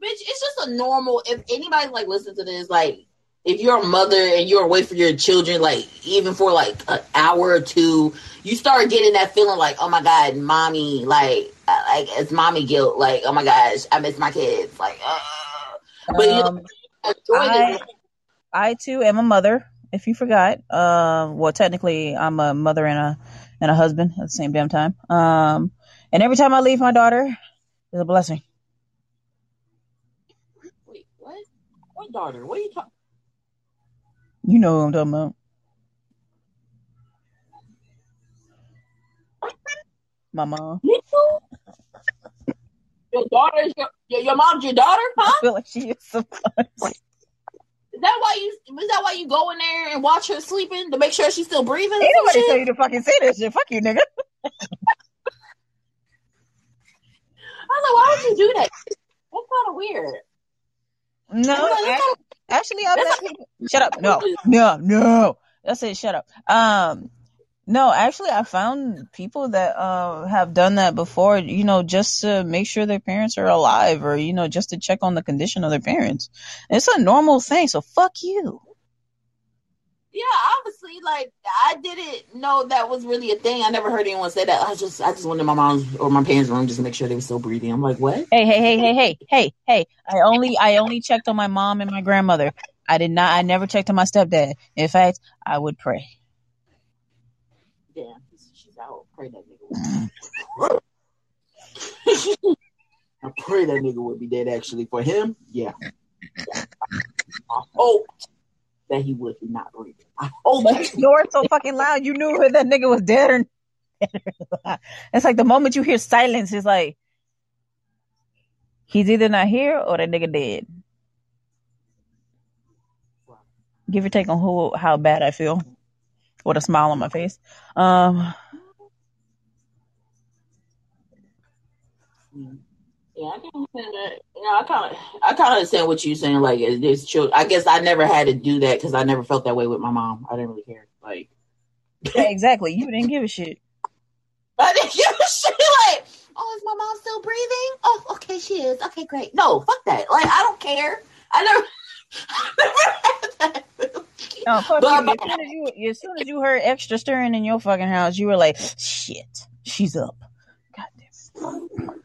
Bitch, it's just a normal. If anybody like listen to this, like if you're a mother and you're away from your children, like even for like an hour or two, you start getting that feeling like, oh my god, mommy, like, uh, like it's mommy guilt. Like, oh my gosh, I miss my kids. Like, uh. but um, you know, I, I too am a mother. If you forgot, uh, well, technically, I'm a mother and a and a husband at the same damn time. Um, and every time I leave my daughter, is a blessing. Wait, what? Daughter? What are you talking? You know what I'm talking about. My mom. You Your daughter is your, your, your mom's your daughter, huh? I feel like she is sometimes. Is that why you is that why you go in there and watch her sleeping to make sure she's still breathing? Ain't nobody tell you to fucking say that shit. Fuck you, nigga. I was like, why would you do that? That's kind of weird. No, actually, I let people. Shut up. No, no, no. That's it. Shut up. Um, no, actually, I found people that uh, have done that before, you know, just to make sure their parents are alive or, you know, just to check on the condition of their parents. It's a normal thing, so fuck you. Yeah, obviously, like I didn't know that was really a thing. I never heard anyone say that. I just, I just went to my mom's or my parents' room just to make sure they were still breathing. I'm like, what? Hey, hey, hey, hey, hey, hey, hey. I only I only checked on my mom and my grandmother. I did not I never checked on my stepdad. In fact, I would pray. Damn, she's out. Pray that nigga. Would. Mm. I pray that nigga would be dead. Actually, for him, yeah. I hope that he would not breathing. I hope. But you're so fucking loud. You knew that nigga was dead or. it's like the moment you hear silence, it's like he's either not here or that nigga dead. Give or take on who how bad I feel, with a smile on my face. Um. Yeah, I can understand that. You know, I kind of, I kind of understand what you're saying. Like, it's children. I guess I never had to do that because I never felt that way with my mom. I didn't really care. Like, yeah, exactly. You didn't give a shit. I didn't give a shit. Like, oh, is my mom still breathing? Oh, okay, she is. Okay, great. No, fuck that. Like, I don't care. I never, I never had that. No, fuck but, you. As soon as you, as soon as you heard extra stirring in your fucking house, you were like, shit, she's up. God damn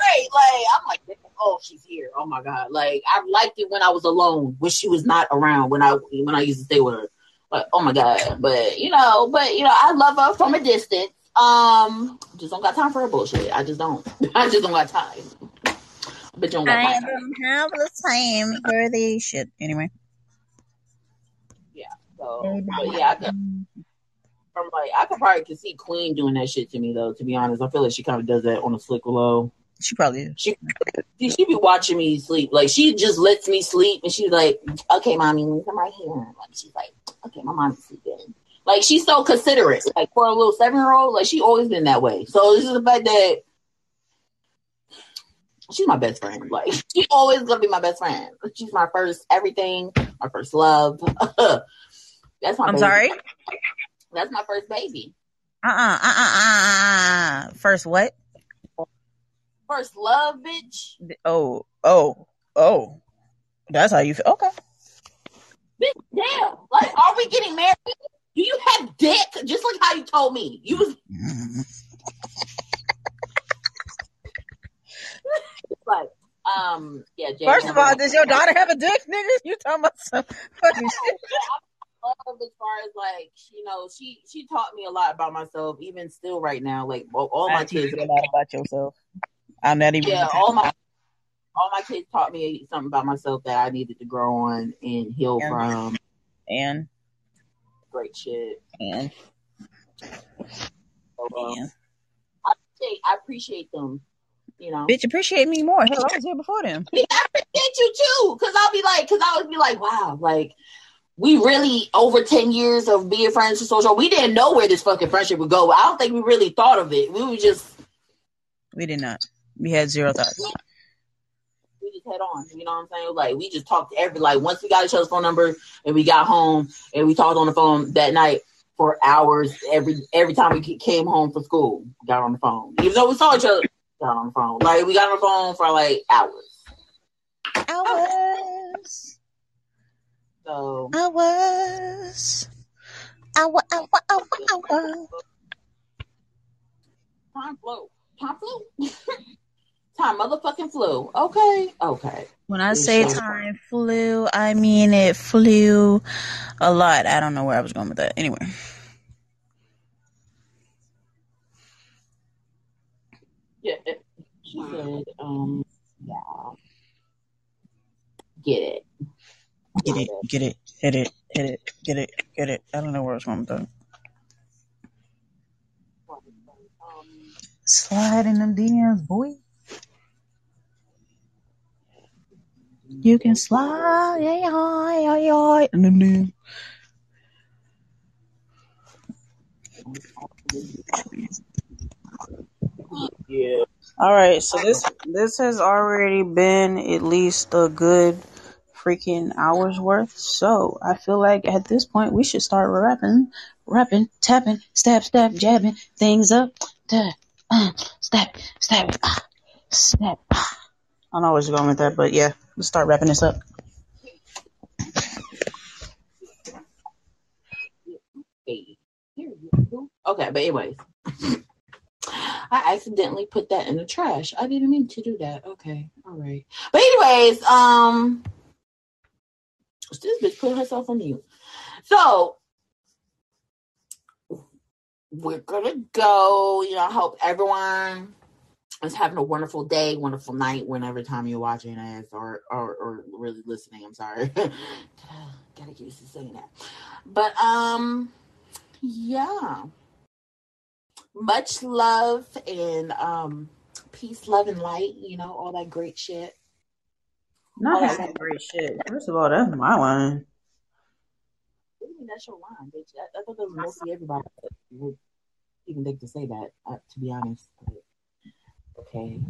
Right, like I'm like, oh, she's here. Oh my god, like I liked it when I was alone, when she was not around, when I when I used to stay with her. Like, oh my god, but you know, but you know, I love her from a distance. Um, just don't got time for her bullshit. I just don't. I just don't got time. But don't got I time. don't have the time for the shit. Anyway. Yeah. So, but yeah, I can, I'm like, I could probably see Queen doing that shit to me though. To be honest, I feel like she kind of does that on a slick low. She probably is. She she be watching me sleep. Like she just lets me sleep, and she's like, "Okay, mommy, come right here." Like she's like, "Okay, my mom's sleeping." Like she's so considerate. Like for a little seven year old, like she always been that way. So this is the fact that she's my best friend. Like she always gonna be my best friend. She's my first everything, my first love. That's my. I'm baby. sorry. That's my first baby. Uh uh uh uh uh. First what? First love, bitch. Oh, oh, oh. That's how you feel. Okay. Bitch, damn. Like, are we getting married? Do you have dick? Just like how you told me. You was like, um, yeah. Jay, First of all, does your daughter have a dick, nigga? You talking about some fucking shit? love as far as like you know she she taught me a lot about myself even still right now like all, all my kids a lot about yourself I'm not even. Yeah, all my all my kids taught me something about myself that I needed to grow on and heal and, from. And great shit. And, so, um, and. I appreciate, I appreciate them. You know, bitch, appreciate me more. Hell, I was here before them. Yeah, I appreciate you too, because I'll be like, because I would be like, wow, like we really over 10 years of being friends for social we didn't know where this fucking friendship would go i don't think we really thought of it we were just we did not we had zero thoughts. We just head on. You know what I'm saying? Like we just talked every like once we got each other's phone number and we got home and we talked on the phone that night for hours every every time we came home from school. Got on the phone. Even though we saw each other, got on the phone. Like we got on the phone for like hours. Hours. So hours. Hour, hour, hour, hour. Time flew. Time flew. time motherfucking flew. Okay, okay. When I say time flew, I mean it flew a lot. I don't know where I was going with that. Anyway. Yeah, she said, um, yeah. Get it. Get it, get it, hit it, hit it, get it, get it. I don't know where I was going with that. Slide in them DMs, boy. You can slide. Yeah. All right, so this this has already been at least a good freaking hours worth. So I feel like at this point we should start rapping, rapping, tapping, stab, stab, jabbing things up. Duh uh, step, step, uh, step. I don't know where going with that, but yeah, Let's start wrapping this up. Okay, but anyways, I accidentally put that in the trash. I didn't mean to do that. Okay, all right. But anyways, um, this bitch putting herself on mute. So we're gonna go. You know, I hope everyone is having a wonderful day, wonderful night, whenever time you're watching this or or, or really listening. I'm sorry. Gotta get used to saying that. But um, yeah much love and um peace, love, and light. You know, all that great shit. Not all that great shit. First of all, that's my line. What do you mean that's your line, bitch? I, I thought that was mostly everybody would even think to say that. Uh, to be honest. But, okay.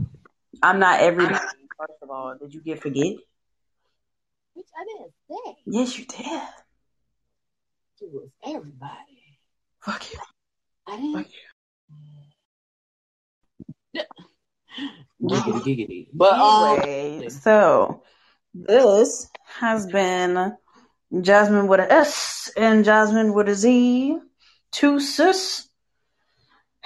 I'm not everybody. First of all, did you get forget? Which I didn't say. Yes, you did. It was everybody. Fuck you. I didn't. Fuck you. Giggity, giggity. But um, anyway, so this has been Jasmine with a S and Jasmine with a Z, two sis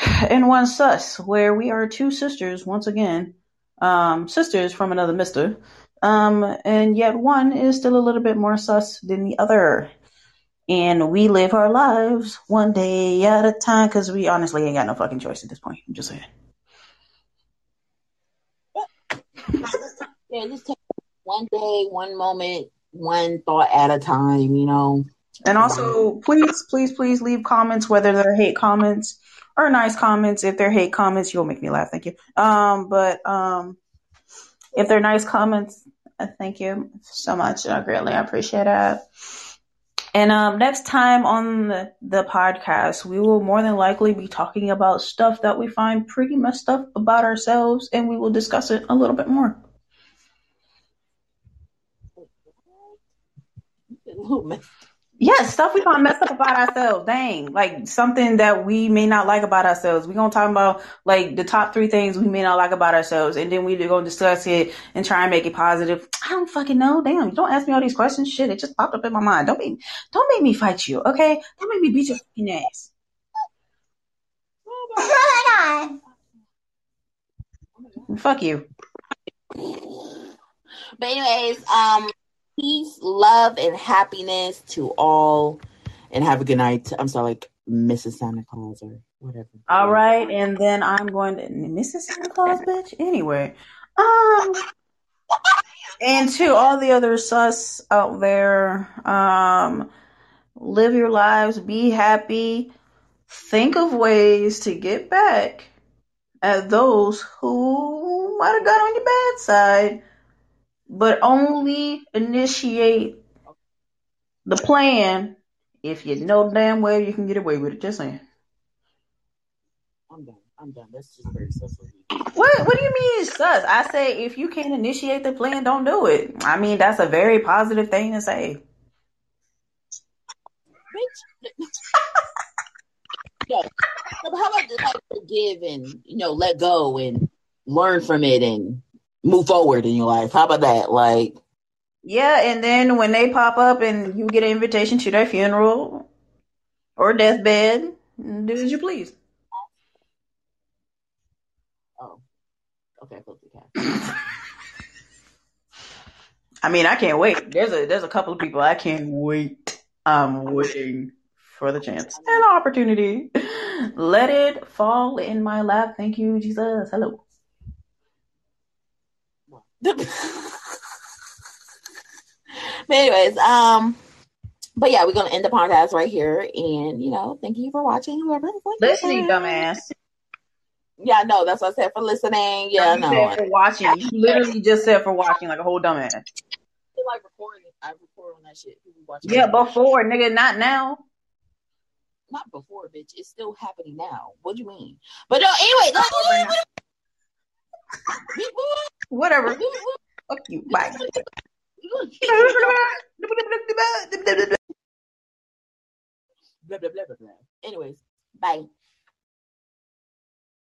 and one sus, where we are two sisters once again, um, sisters from another Mister, um, and yet one is still a little bit more sus than the other. And we live our lives one day at a time because we honestly ain't got no fucking choice at this point. I'm just saying. yeah, just take one day, one moment, one thought at a time, you know. And also, please, please, please leave comments, whether they're hate comments or nice comments. If they're hate comments, you'll make me laugh. Thank you. Um, but um, if they're nice comments, uh, thank you so much. I greatly appreciate it. And um, next time on the, the podcast, we will more than likely be talking about stuff that we find pretty messed up about ourselves, and we will discuss it a little bit more. Yeah, stuff we gonna mess up about ourselves. Dang, like something that we may not like about ourselves. We're gonna talk about like the top three things we may not like about ourselves, and then we're gonna discuss it and try and make it positive. I don't fucking know. Damn, you don't ask me all these questions. Shit, it just popped up in my mind. Don't be, don't make me fight you, okay? Don't make me beat your fucking ass. Oh my god. Fuck you. But anyways, um peace, love, and happiness to all. And have a good night. I'm sorry, like Mrs. Santa Claus or whatever. All right, and then I'm going to Mrs. Santa Claus, bitch. Anyway, um, and to all the other sus out there, um, live your lives, be happy, think of ways to get back at those who might have got on your bad side but only initiate the plan if you know damn well you can get away with it. Just saying. I'm done. I'm done. That's just very sus. What What do you mean sus? I say if you can't initiate the plan, don't do it. I mean that's a very positive thing to say. Yo, how about just like forgive and you know let go and learn from it and move forward in your life. How about that? Like, yeah, and then when they pop up and you get an invitation to their funeral or deathbed, do as you please. Oh, okay, I mean, I can't wait. There's a there's a couple of people I can't wait. I'm waiting for the chance and opportunity. Let it fall in my lap. Thank you, Jesus. Hello. But anyways, um, but yeah, we're gonna end the podcast right here, and you know, thank you for watching. Whoever listening, dumbass. Yeah, no, that's what I said for listening. Yeah, no, no. for watching. You literally just said for watching, like a whole dumbass. Like recording. I record on that shit. Yeah, before, nigga, not now. Not before, bitch. It's still happening now. What do you mean? But no, anyway, Whatever. Fuck you. Bye. blah, blah, blah, blah, blah. Anyways, bye.